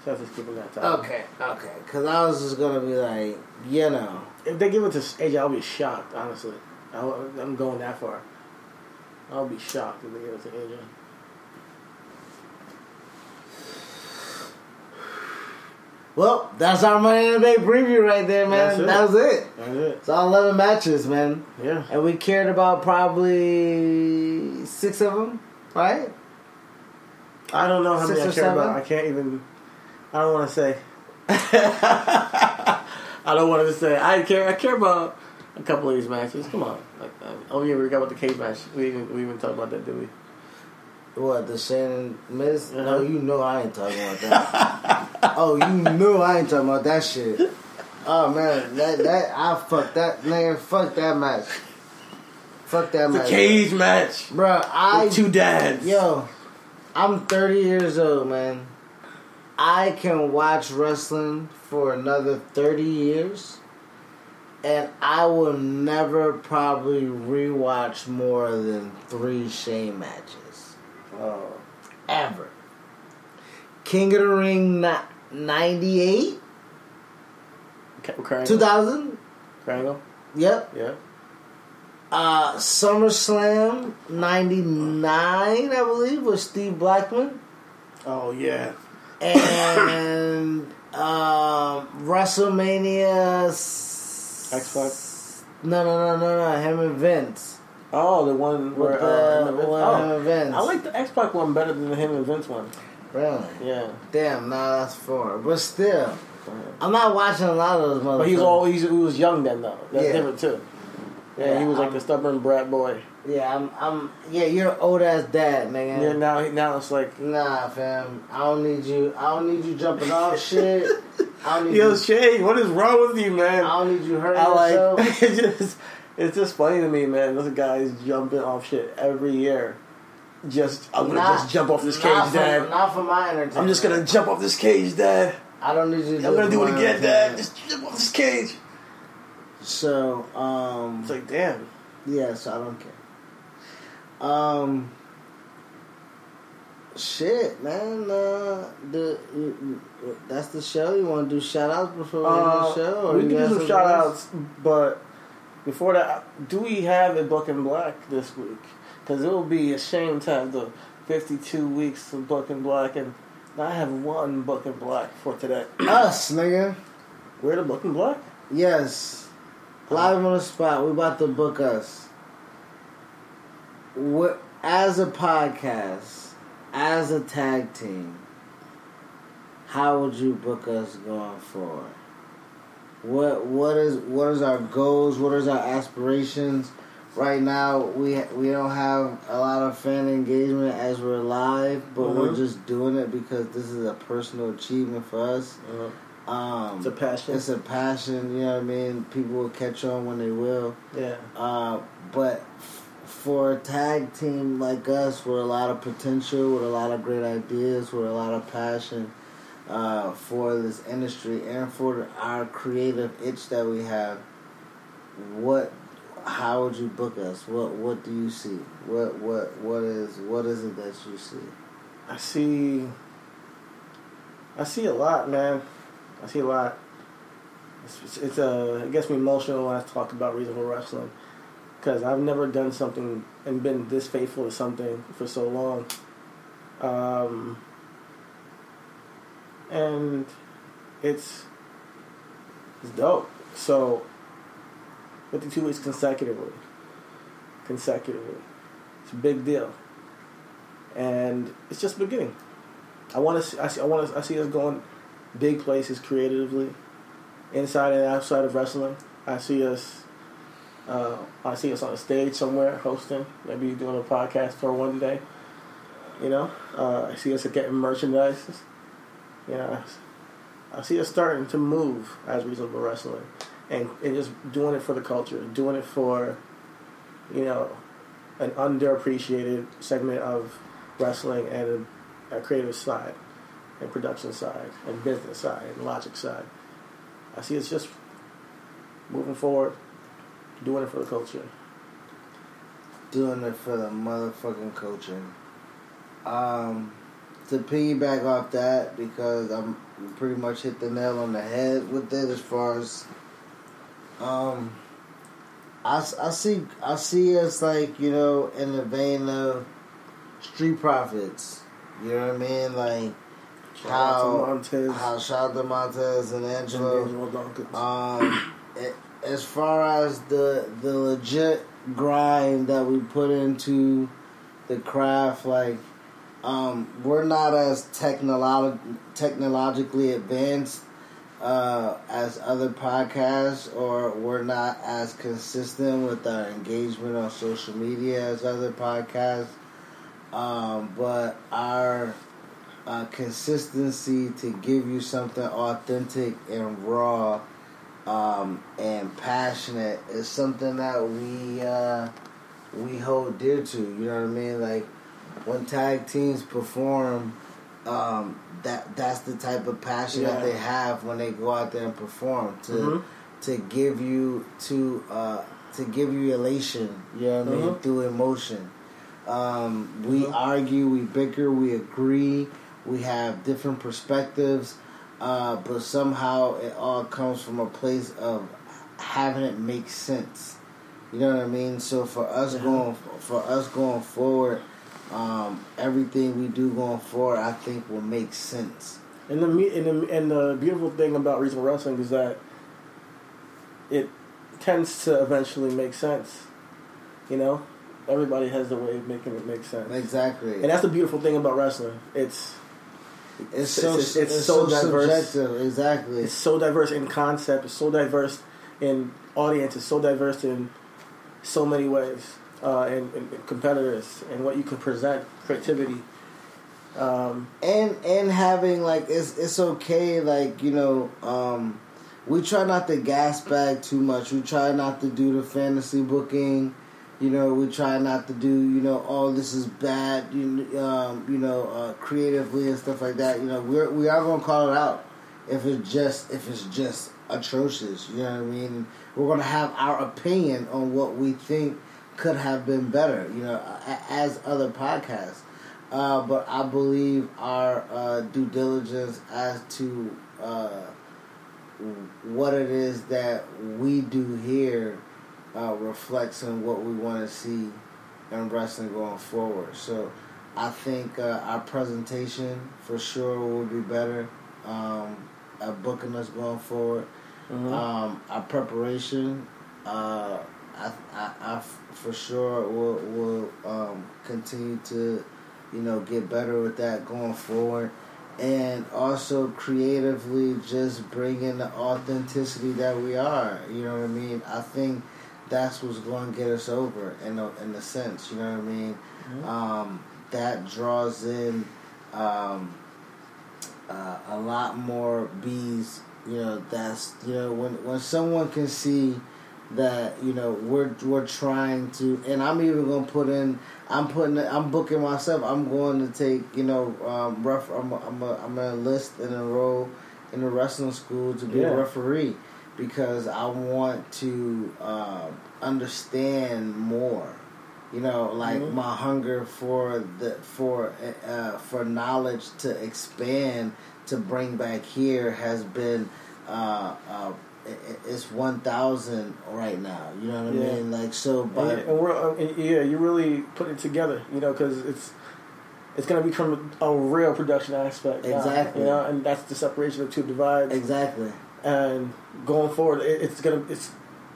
B: Seth is keeping that title.
C: Okay, okay. Because I was just gonna be like, you know.
B: If they give it to AJ, I'll be shocked. Honestly, I, am going that far. I'll be shocked if they give it to AJ.
C: Well, that's our Money in the Bank preview right there, man. That was it.
B: That's it.
C: It's all 11 matches, man.
B: Yeah.
C: And we cared about probably six of them, right?
B: I don't know how many I care
C: seven?
B: about. I can't even. I don't want to say. I don't want to say. I care. I care about a couple of these matches. Come on. Like, oh yeah, we forgot about the cage match. We even we even talked about that, did we?
C: What, the Shannon Miss?
B: Uh-huh.
C: No, you know I ain't talking about that. oh, you know I ain't talking about that shit. Oh, man. That, that, I fuck that, man. fuck that match. Fuck that
B: The
C: match.
B: The cage match.
C: Bro, I.
B: Two dads.
C: Yo, I'm 30 years old, man. I can watch wrestling for another 30 years, and I will never probably rewatch more than three Shane matches.
B: Oh.
C: Ever. King of the Ring ni- 98?
B: Kurt Angle.
C: 2000?
B: Kurt Angle.
C: Yep.
B: Yeah.
C: Uh, SummerSlam 99, I believe, with Steve Blackman.
B: Oh yeah.
C: and um, WrestleMania. s-
B: X
C: No, no, no, no, no. Him and Vince.
B: Oh, the one where
C: With
B: uh,
C: the-
B: Vince-
C: with
B: oh,
C: and Vince.
B: I like the X Pac one better than the him and Vince one.
C: Really?
B: Yeah.
C: Damn, nah, that's four. But still, I'm not watching a lot of those motherfuckers.
B: But he's always he was young then though. That's
C: Yeah.
B: different too. Yeah, he was like
C: I'm-
B: the stubborn brat boy.
C: Yeah, I'm. I'm. Yeah, you're an old ass dad, man.
B: Yeah, now now it's like
C: Nah, fam. I don't need you. I don't need you jumping off shit. I don't need
B: Yo,
C: you.
B: Shay, what is wrong with you, man?
C: I don't need you hurting
B: I
C: yourself.
B: like it's just it's just funny to me, man. Those guys jumping off shit every year. Just I'm gonna
C: Not-
B: just jump off this cage,
C: for,
B: Dad.
C: Not for my entertainment.
B: I'm just gonna jump off this cage, Dad.
C: I don't need you. To
B: I'm gonna do it again, Dad. Just jump off this cage.
C: So, um,
B: It's like, damn.
C: yeah, so I don't care. Um, shit, man. Uh, the you- you- that's the show. You want to do shout outs before we end
B: Uh,
C: the show?
B: we can do some shout outs, but before that, do we have a book in black this week? Because it will be a shame to have the 52 weeks of book in black and not have one book in black for today.
C: Us, nigga.
B: We're the book in black?
C: Yes. Live on the spot. We about to book us. What as a podcast, as a tag team, how would you book us going forward? What what is what is our goals? What is our aspirations? Right now, we we don't have a lot of fan engagement as we're live, but we're
B: Mhm.
C: just doing it because this is a personal achievement for us. Um,
B: It's a passion.
C: it's a passion, you know what I mean? People will catch on when they will.
B: yeah.
C: Uh, but f- for a tag team like us with a lot of potential, with a lot of great ideas, with a lot of passion, uh, for this industry and for our creative itch that we have, what how would you book us? What what do you see? What what what is what is it that you see?
B: I see. I see a lot, man. I see a lot. It's, it's, it's uh, it gets me emotional when I talk about reasonable wrestling because I've never done something and been this faithful to something for so long. Um, and it's it's dope. So, fifty-two weeks consecutively, consecutively, it's a big deal, and it's just beginning. I want to. See, I want to. I see us going big places creatively, inside and outside of wrestling. I see us. Uh, I see us on a stage somewhere hosting, maybe doing a podcast for one day. You know, uh, I see us getting merchandise. Know, I see us starting to move as reasonable wrestling, and and just doing it for the culture, doing it for, you know, an underappreciated segment of wrestling and a, a creative side, and production side, and business side, and logic side. I see us just moving forward, doing it for the culture.
C: Doing it for the motherfucking coaching. Um, to piggyback off that, because I'm pretty much hit the nail on the head with it as far as um, I, I see I see us like you know in the vein of street profits. You know what I mean? Like
B: Shout
C: how
B: Montez
C: how shout out to Montez and Angelo. Um, a- as far as the the legit grind that we put into the craft, like um, we're not as technolo- technologically advanced uh, as other podcasts, or we're not as consistent with our engagement on social media as other podcasts. Um, but our uh, consistency to give you something authentic and raw um, and passionate is something that we uh, we hold dear to. You know what I mean? Like when tag teams perform, um, that that's the type of passion that they have when they go out there and perform to
B: Mhm.
C: to give you to uh, to give you elation. You know what I mean
B: Mhm.
C: through emotion. Um, we
B: Mhm.
C: argue, we bicker, we agree, we have different perspectives, uh, but somehow it all comes from a place of having it make sense. You know what I mean? So for us
B: Yeah.
C: going for us going forward, um, everything we do going forward, I think will make sense.
B: And the and the, and the beautiful thing about reasonable wrestling is that it tends to eventually make sense. You know, everybody has the way of making it make sense,
C: Exactly.
B: and that's the beautiful thing about wrestling. It's
C: it's so
B: it's-
C: it's,
B: it's
C: so,
B: so diverse.
C: subjective. Exactly.
B: it's so diverse in concept. It's so diverse in audience. It's so diverse in so many ways, uh, and, and, competitors and what you can present, creativity. Um,
C: and and having like it's it's okay like you know um we try not to gas bag too much. We try not to do the fantasy booking. You know we try not to do you know oh this is bad you um you know uh, creatively and stuff like that. You know we're we are gonna call it out if it's just if it's just atrocious you know what i mean? We're gonna have our opinion on what we think could have been better you know as other podcasts uh, but I believe our uh, due diligence as to uh, what it is that we do here uh, reflects on what we want to see in wrestling going forward. So I think uh, our presentation for sure will be better um, at booking us going forward.
B: mhm.
C: Um, our preparation, uh, I, I, I f- for sure will will um, continue to, you know, get better with that going forward, and also creatively just bringing the authenticity that we are. You know what I mean? I think that's what's going to get us over in a, in a sense. You know what I mean?
B: Mhm.
C: Um, that draws in. Um, uh, a lot more bees. You know, that's you know when when someone can see that you know we're we're trying to, and I'm even gonna put in. I'm putting. I'm booking myself. I'm going to take. You know, um, ref. I'm. A, I'm. A, I'm gonna list and enroll in a wrestling school to be
B: Yeah.
C: a referee because I want to uh, understand more. You know, like
B: Mhm.
C: my hunger for the for uh, for knowledge to expand to bring back here has been uh, uh, it's one thousand right now. You know what I
B: Yeah.
C: mean? Like so,
B: And,
C: but
B: and we're uh, and yeah, you really put it together, you know, because it's it's gonna become a real production aspect. now,
C: Exactly.
B: you know, and that's the separation of two divides.
C: exactly.
B: And going forward, it, it's gonna it's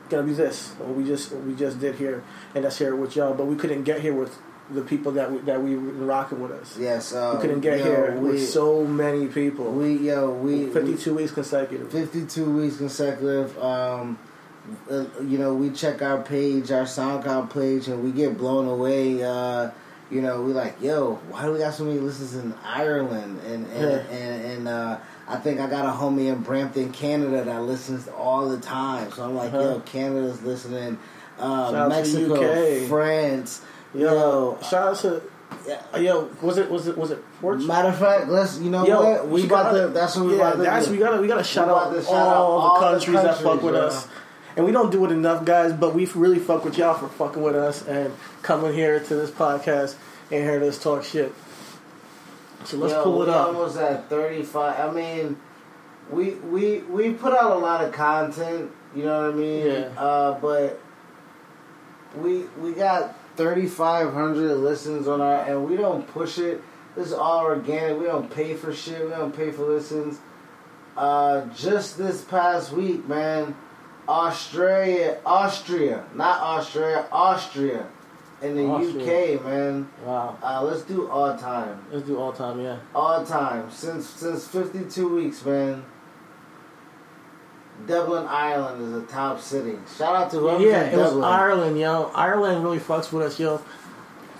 B: gonna be this what we just what we just did here, and that's here with y'all. But we couldn't get here with the people that we that we were rocking with us.
C: Yes, uh,
B: we couldn't get
C: yo,
B: here
C: We,
B: with so many people.
C: we yo we
B: Fifty two weeks consecutive.
C: 52 weeks consecutive. Um, uh, you know, we check our page, our SoundCloud page, and we get blown away. Uh, you know, we like, yo, why do we got so many listens in Ireland? And and
B: Yeah.
C: and, and uh, I think I got a homie in Brampton, Canada, that listens all the time. So I'm like,
B: Uh-huh.
C: yo, Canada's listening. Uh,
B: Shout out to
C: Mexico, France.
B: Yo,
C: Yo,
B: shout out to
C: yeah.
B: uh, yo. Was it was it was it Portugal?
C: Matter of fact, let's you know
B: Yo,
C: what we
B: gotta-
C: to. That's what we
B: yeah,
C: about
B: that's
C: do.
B: we gotta we gotta shout
C: We
B: out
C: to
B: all,
C: out all
B: the
C: the
B: countries, that fuck with
C: bro.
B: us, and we don't do it enough, guys. But we really fuck with y'all for fucking with us and coming here to this podcast and hearing us talk shit. So let's
C: Yo,
B: pull it up.
C: Almost at thirty five. I mean, we we we put out a lot of content. You know what I mean?
B: Yeah.
C: Uh, but we we got thirty five hundred listens on our, and we don't push it. This is all organic. We don't pay for shit. We don't pay for listens. Uh, just this past week, man, Australia, Austria, not Australia, Austria, in the
B: Austria.
C: UK, man.
B: Wow,
C: Uh, let's do all time
B: let's do all time. Yeah,
C: all time since since 52 weeks, man. Dublin, Ireland is a top city. Shout out to whoever's
B: yeah. It was
C: Dublin.
B: Ireland, yo. Ireland really fucks with us, yo.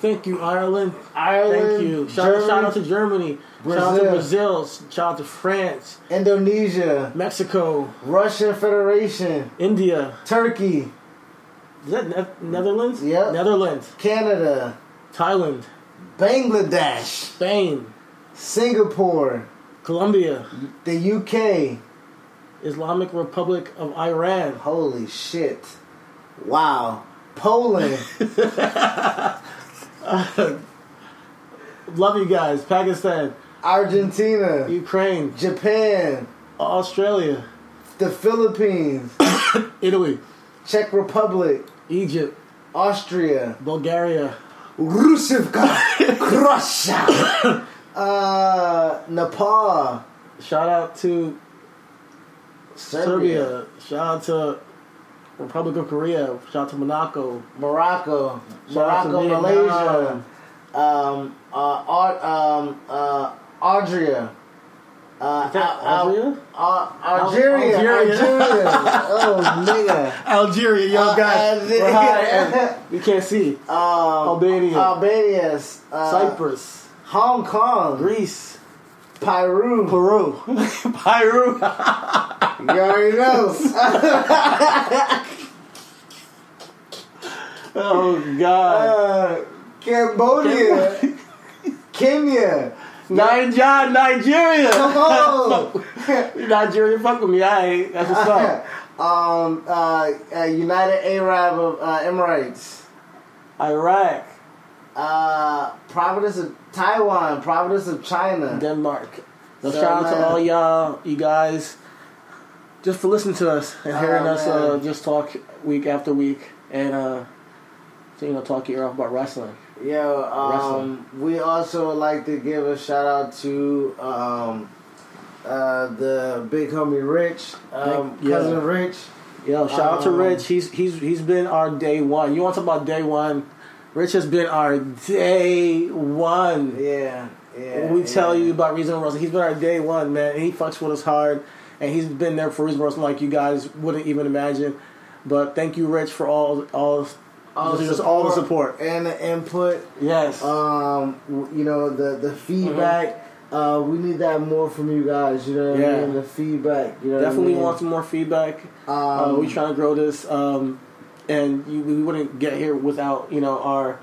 B: Thank you, Ireland.
C: Ireland,
B: Thank you. Shout,
C: Germany,
B: shout out to Germany. Shout out to
C: Brazil.
B: Brazil. Shout out to France,
C: Indonesia,
B: Mexico,
C: Russian Federation,
B: India.
C: Turkey,
B: Is that ne- Netherlands?
C: Yeah.
B: Netherlands,
C: Canada,
B: Thailand,
C: Bangladesh,
B: Spain,
C: Singapore,
B: Colombia,
C: the UK.
B: Islamic Republic of Iran.
C: Holy shit! Wow, Poland,
B: Love you guys. Pakistan,
C: Argentina,
B: Ukraine,
C: Japan,
B: Australia,
C: the Philippines,
B: Italy,
C: Czech Republic,
B: Egypt,
C: Austria.
B: Bulgaria,
C: Rusivka, Russia, uh, Nepal,
B: shout out to
C: Serbia,
B: Serbia, shout out to Republic of Korea, shout out to Monaco,
C: Morocco,
B: shout
C: Morocco, Malaysia, um, uh, Ar- um, uh. Uh, Al- Al-
B: Algeria?
C: Al- Algeria,
B: Algeria.
C: Algeria. oh, nigga.
B: Algeria, yo
C: Uh,
B: guys, we're high. And we can't see.
C: Um,
B: Albania.
C: Albania, uh,
B: Cyprus,
C: Hong Kong,
B: Greece,
C: Peru.
B: Peru, Peru.
C: You already know.
B: oh God,
C: Uh, Cambodia, Kenya.
B: Nigeria, Nigeria.
C: Come on.
B: Nigeria, fuck with me. I ain't. That's what's up.
C: um, uh, uh, United Arab of uh, Emirates.
B: Iraq,
C: Uh, Providence of Taiwan. Providence of China.
B: Denmark. So
C: So,
B: shout out to all y'all, you guys, just for listening to us and hearing
C: Oh,
B: us uh, just talk week after week and uh, so, you know talk your off about wrestling.
C: Yo, um, we also like to give a shout out to um, uh, the big homie Rich, um,
B: Big- yeah.
C: cousin Rich.
B: Yo, shout out to
C: Um,
B: Rich. He's he's he's been our day one. You want to talk about day one? Rich has been our day one.
C: Yeah, yeah.
B: We tell you about Reasonable Wrestling, he's been our day one, man. And he fucks with us hard. And he's been there for Reasonable Wrestling like you guys wouldn't even imagine. But thank you, Rich, for all all
C: all the,
B: just all the support.
C: and the input.
B: Yes.
C: Um, you know the the feedback. Uh, we need that more from you guys. You know what
B: Yeah.
C: I mean? The feedback. You know
B: Definitely
C: I mean?
B: want some more feedback. uh,
C: Um,
B: we trying to grow this, um, and you, we wouldn't get here without you know our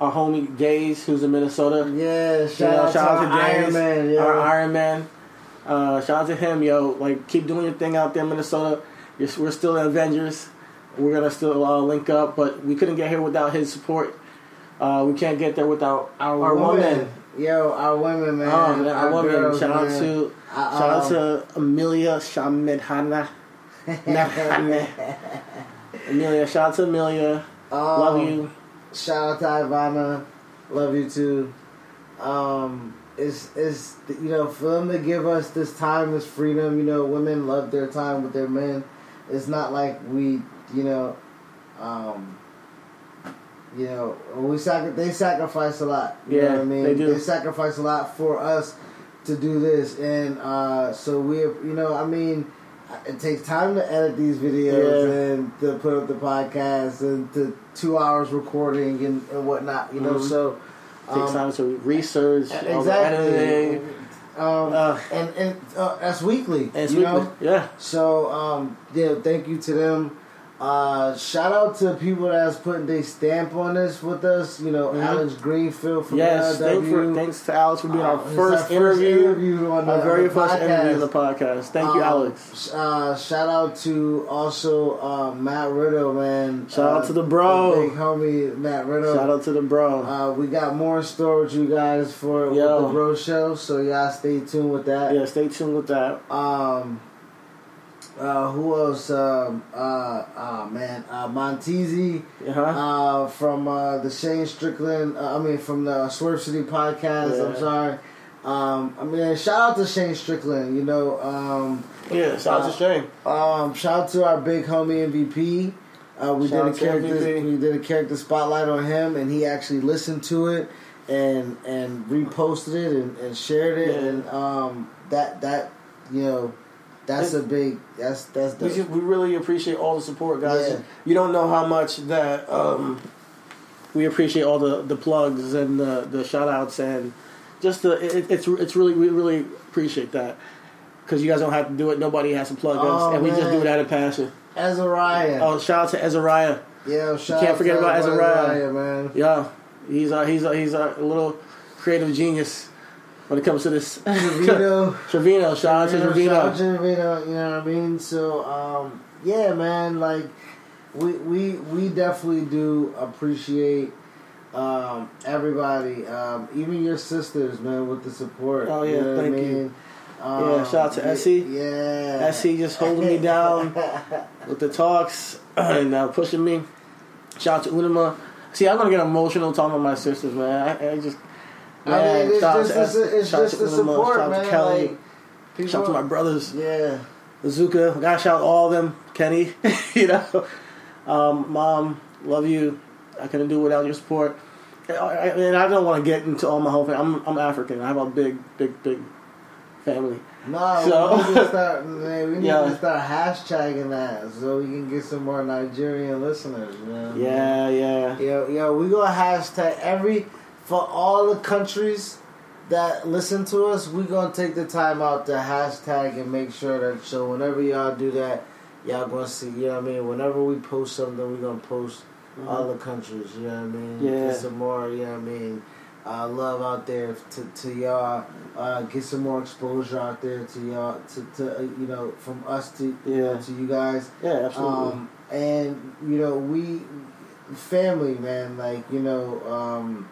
B: our homie Days, who's in Minnesota.
C: Yeah,
B: You
C: shout
B: know,
C: out
B: shout
C: to
B: out to
C: our
B: Days,
C: Iron Man. Yeah.
B: our Iron Man. Uh, shout out to him, yo. Like, keep doing your thing out there, in Minnesota. You're, we're still in Avengers. We're gonna still uh, link up, but we couldn't get here without his support. Uh, we can't get there without our,
C: our
B: woman.
C: women. Yo, our women, man.
B: Oh, man, our woman.
C: girls,
B: shout out to shout out to Amelia Shamedhana. Amelia, shout out to Amelia.
C: um,
B: Love you.
C: Shout out to Ivana. Love you too. Um, it's it's you know for them to give us this time, this freedom. You know, women love their time with their men. It's not like we, you know, um, you know, we sacri- they sacrifice a lot. You know
B: Yeah,
C: what I mean?
B: they do.
C: sacrifice a lot for us to do this, and uh, so we, have you know, I mean. It takes time to edit these videos
B: Yeah.
C: and to put up the podcast and to two hours recording and, and whatnot, you know.
B: Mhm.
C: So
B: Takes
C: um,
B: time to research,
C: exactly.
B: editing.
C: Um,
B: Uh,
C: and and uh, that's weekly,
B: and
C: you
B: sweetly.
C: know.
B: Yeah.
C: So um, yeah, thank you to them. Uh, shout out to people that's putting their stamp on this with us. You know,
B: Mhm.
C: Alex Greenfield from
B: Yes. Thank
C: LW.
B: for, thanks to Alex for being
C: Uh,
B: our first interview.
C: interview on the,
B: Our very
C: the
B: first
C: podcast.
B: interview on the podcast. Thank you,
C: Um,
B: Alex.
C: Uh, shout out to also uh, Matt Riddle, man.
B: Shout out
C: Uh,
B: to the bro.
C: big homie Matt Riddle.
B: Shout out to the bro.
C: Uh, we got more in store with you guys for
B: Yo.
C: the Bro Show, so y'all stay tuned with that.
B: yeah, stay tuned with that.
C: Um, uh, who else? Um, uh, oh man, uh, Montezi
B: Uh-huh.
C: uh, from uh, the Shane Strickland. Uh, I mean, from the Swerve City podcast. I'm sorry. Um, I mean, shout out to Shane Strickland. You know, um,
B: yeah, shout out to Shane.
C: um, shout out to our big homie MVP. Uh, we
B: Shout
C: did a character.
B: MVP.
C: We did a character spotlight on him, and he actually listened to it and and reposted it and, and shared it,
B: Yeah.
C: and um, that that you know that's a big that's that's
B: We, just, we really appreciate all the support, guys.
C: Yeah.
B: You don't know how much that um, we appreciate all the, the plugs and the, the shout outs and just the it, it's it's really we really appreciate that because you guys don't have to do it. Nobody has to plug
C: Oh,
B: us, and we just do it out of passion.
C: Azariah.
B: Oh, shout out to Azariah.
C: yeah, shout you
B: can't
C: out
B: forget
C: to
B: about Azariah.
C: Azariah, man.
B: Yeah, he's a, he's a, he's a little creative genius when it comes to this.
C: Trevino.
B: Trevino, shout out to
C: Shout out
B: Trevino.
C: to Trevino, You know what I mean? So, um, yeah, man. Like, we we we definitely do appreciate um, everybody, um, even your sisters, man, with the support.
B: Oh, yeah,
C: know what I
B: thank you.
C: Um,
B: Yeah, shout out to
C: yeah,
B: Essie.
C: Yeah,
B: Essie just holding me down with the talks and uh, pushing me. Shout out to Unima. See, I'm gonna get emotional talking about my sisters, man. I, I just,
C: I mean, it's
B: shout out
C: just,
B: to
C: it's,
B: Es-
C: it's
B: out
C: just
B: to
C: the support,
B: shout out
C: man.
B: to Kelly,
C: Like, people,
B: shout out to my brothers,
C: yeah,
B: Azuka. Gotta shout out all of them, Kenny. you know, um, mom, love you. I couldn't do it without your support. I- I- And I don't want to get into all my whole family. I'm, I'm African. I have a big, big, big family.
C: No,
B: So-
C: we need to start. Man, we need
B: Yeah.
C: to start hashtagging that so we can get some more Nigerian listeners. You know?
B: Yeah, yeah.
C: Yo, yo, we gonna hashtag every for all the countries that listen to us. we're gonna take the time out to hashtag and make sure that so whenever y'all do that, y'all gonna see. You know what I mean? Whenever we post something, we're gonna post all the countries. You know what I mean?
B: Mm-hmm. Yeah.
C: Get some more. You know what I mean? Uh, love out there to, to y'all. Uh, get some more exposure out there to y'all. To, to uh, you know from us to
B: Yeah.
C: to you guys.
B: Yeah, absolutely.
C: Um, and you know, we family, man. Like you know, um,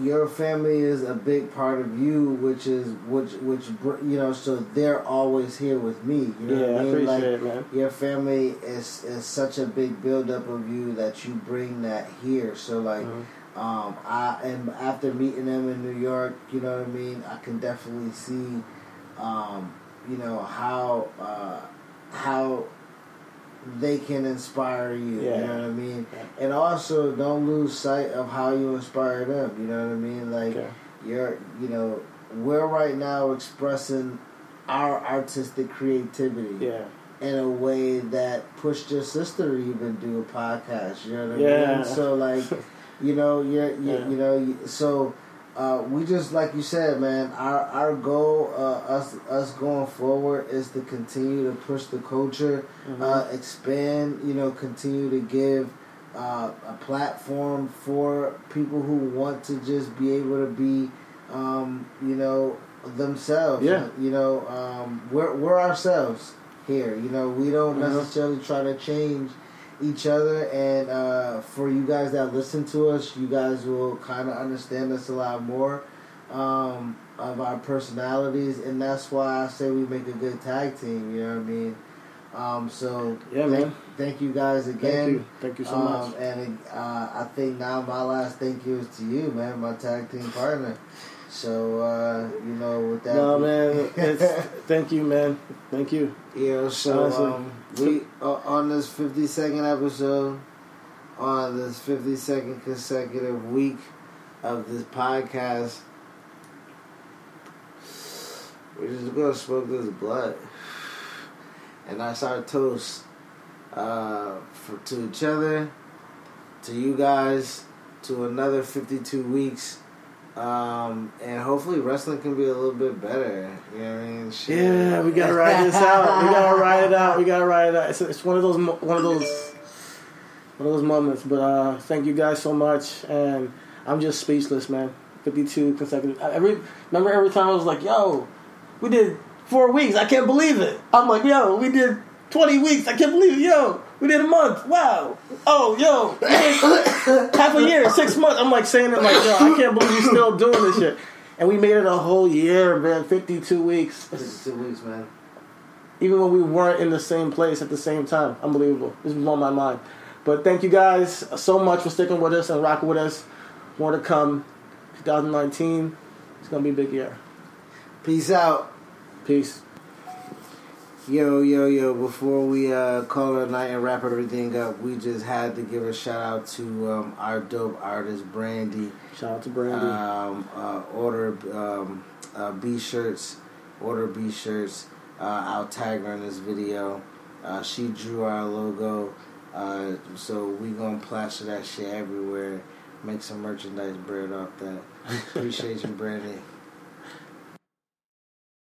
C: your family is a big part of you, which is which which you know. So they're always here with me. You know
B: yeah,
C: what
B: I
C: mean?
B: appreciate
C: like,
B: it, man.
C: your family is is such a big buildup of you that you bring that here. So like,
B: Mhm.
C: um, I and after meeting them in New York, you know what I mean. I can definitely see, um, you know how uh, how they can inspire you.
B: Yeah.
C: You know what I mean.
B: Yeah.
C: And also, don't lose sight of how you inspire them. You know what I mean. Like
B: Okay.
C: you're, you know, we're right now expressing our artistic creativity
B: Yeah.
C: in a way that pushed your sister to even do a podcast. You know what I
B: Yeah.
C: mean? So like, you know, you're, you,
B: Yeah.
C: you know, so uh, we just like you said, man. Our our goal, uh, us us going forward, is to continue to push the culture, uh, expand. You know, continue to give uh, a platform for people who want to just be able to be, um, you know, themselves.
B: Yeah.
C: You know, um, we're we're ourselves here. You know, we don't
B: Mhm.
C: necessarily try to change each other and uh, for you guys that listen to us you guys will kind of understand us a lot more um, of our personalities and that's why i say we make a good tag team you know what i mean um, so
B: Yeah,
C: thank,
B: man.
C: thank you guys
B: Thank
C: again
B: you. Thank you so
C: um,
B: much.
C: and uh, i think now my last thank you is to you man my tag team partner so uh, you know with that
B: No, man. It's, thank you, man. Thank you.
C: Yeah, so we uh, on this fifty second episode, on this fifty second consecutive week of this podcast, we're just gonna smoke this blood, and that's our toast uh, for to each other, to you guys, to another fifty two weeks. Um, and hopefully wrestling can be a little bit better. You know what I mean? Shit.
B: Yeah, we gotta ride this out. We gotta ride it out. We gotta ride it out. It's, it's one of those one of those one of those moments. But uh, thank you guys so much, and I'm just speechless, man. 52 consecutive. Every remember every time I was like, "Yo, we did four weeks. I can't believe it." I'm like, "Yo, we did 20 weeks. I can't believe it. Yo, we did a month. Wow. Oh, yo, half a year, six months." I'm like saying it like, "Yo, I can't believe you're still doing this shit." And we made it a whole year, man. 52 weeks.
C: Fifty two weeks, man.
B: even when we weren't in the same place at the same time. Unbelievable. This blew my mind. But thank you guys so much for sticking with us and rocking with us. More to come. 2019. It's gonna be a big year.
C: Peace out.
B: Peace.
C: Yo, yo, yo, before we uh, call it a night and wrap everything up, we just had to give a shout out to um, our dope artist, Brandy.
B: Shout out to Brandy.
C: Um, uh, order um, uh, B shirts, order B shirts. Uh, I'll tag her in this video. Uh, she drew our logo, uh, so we gonna plaster that shit everywhere. Make some merchandise bread off that. Appreciate you, Brandy.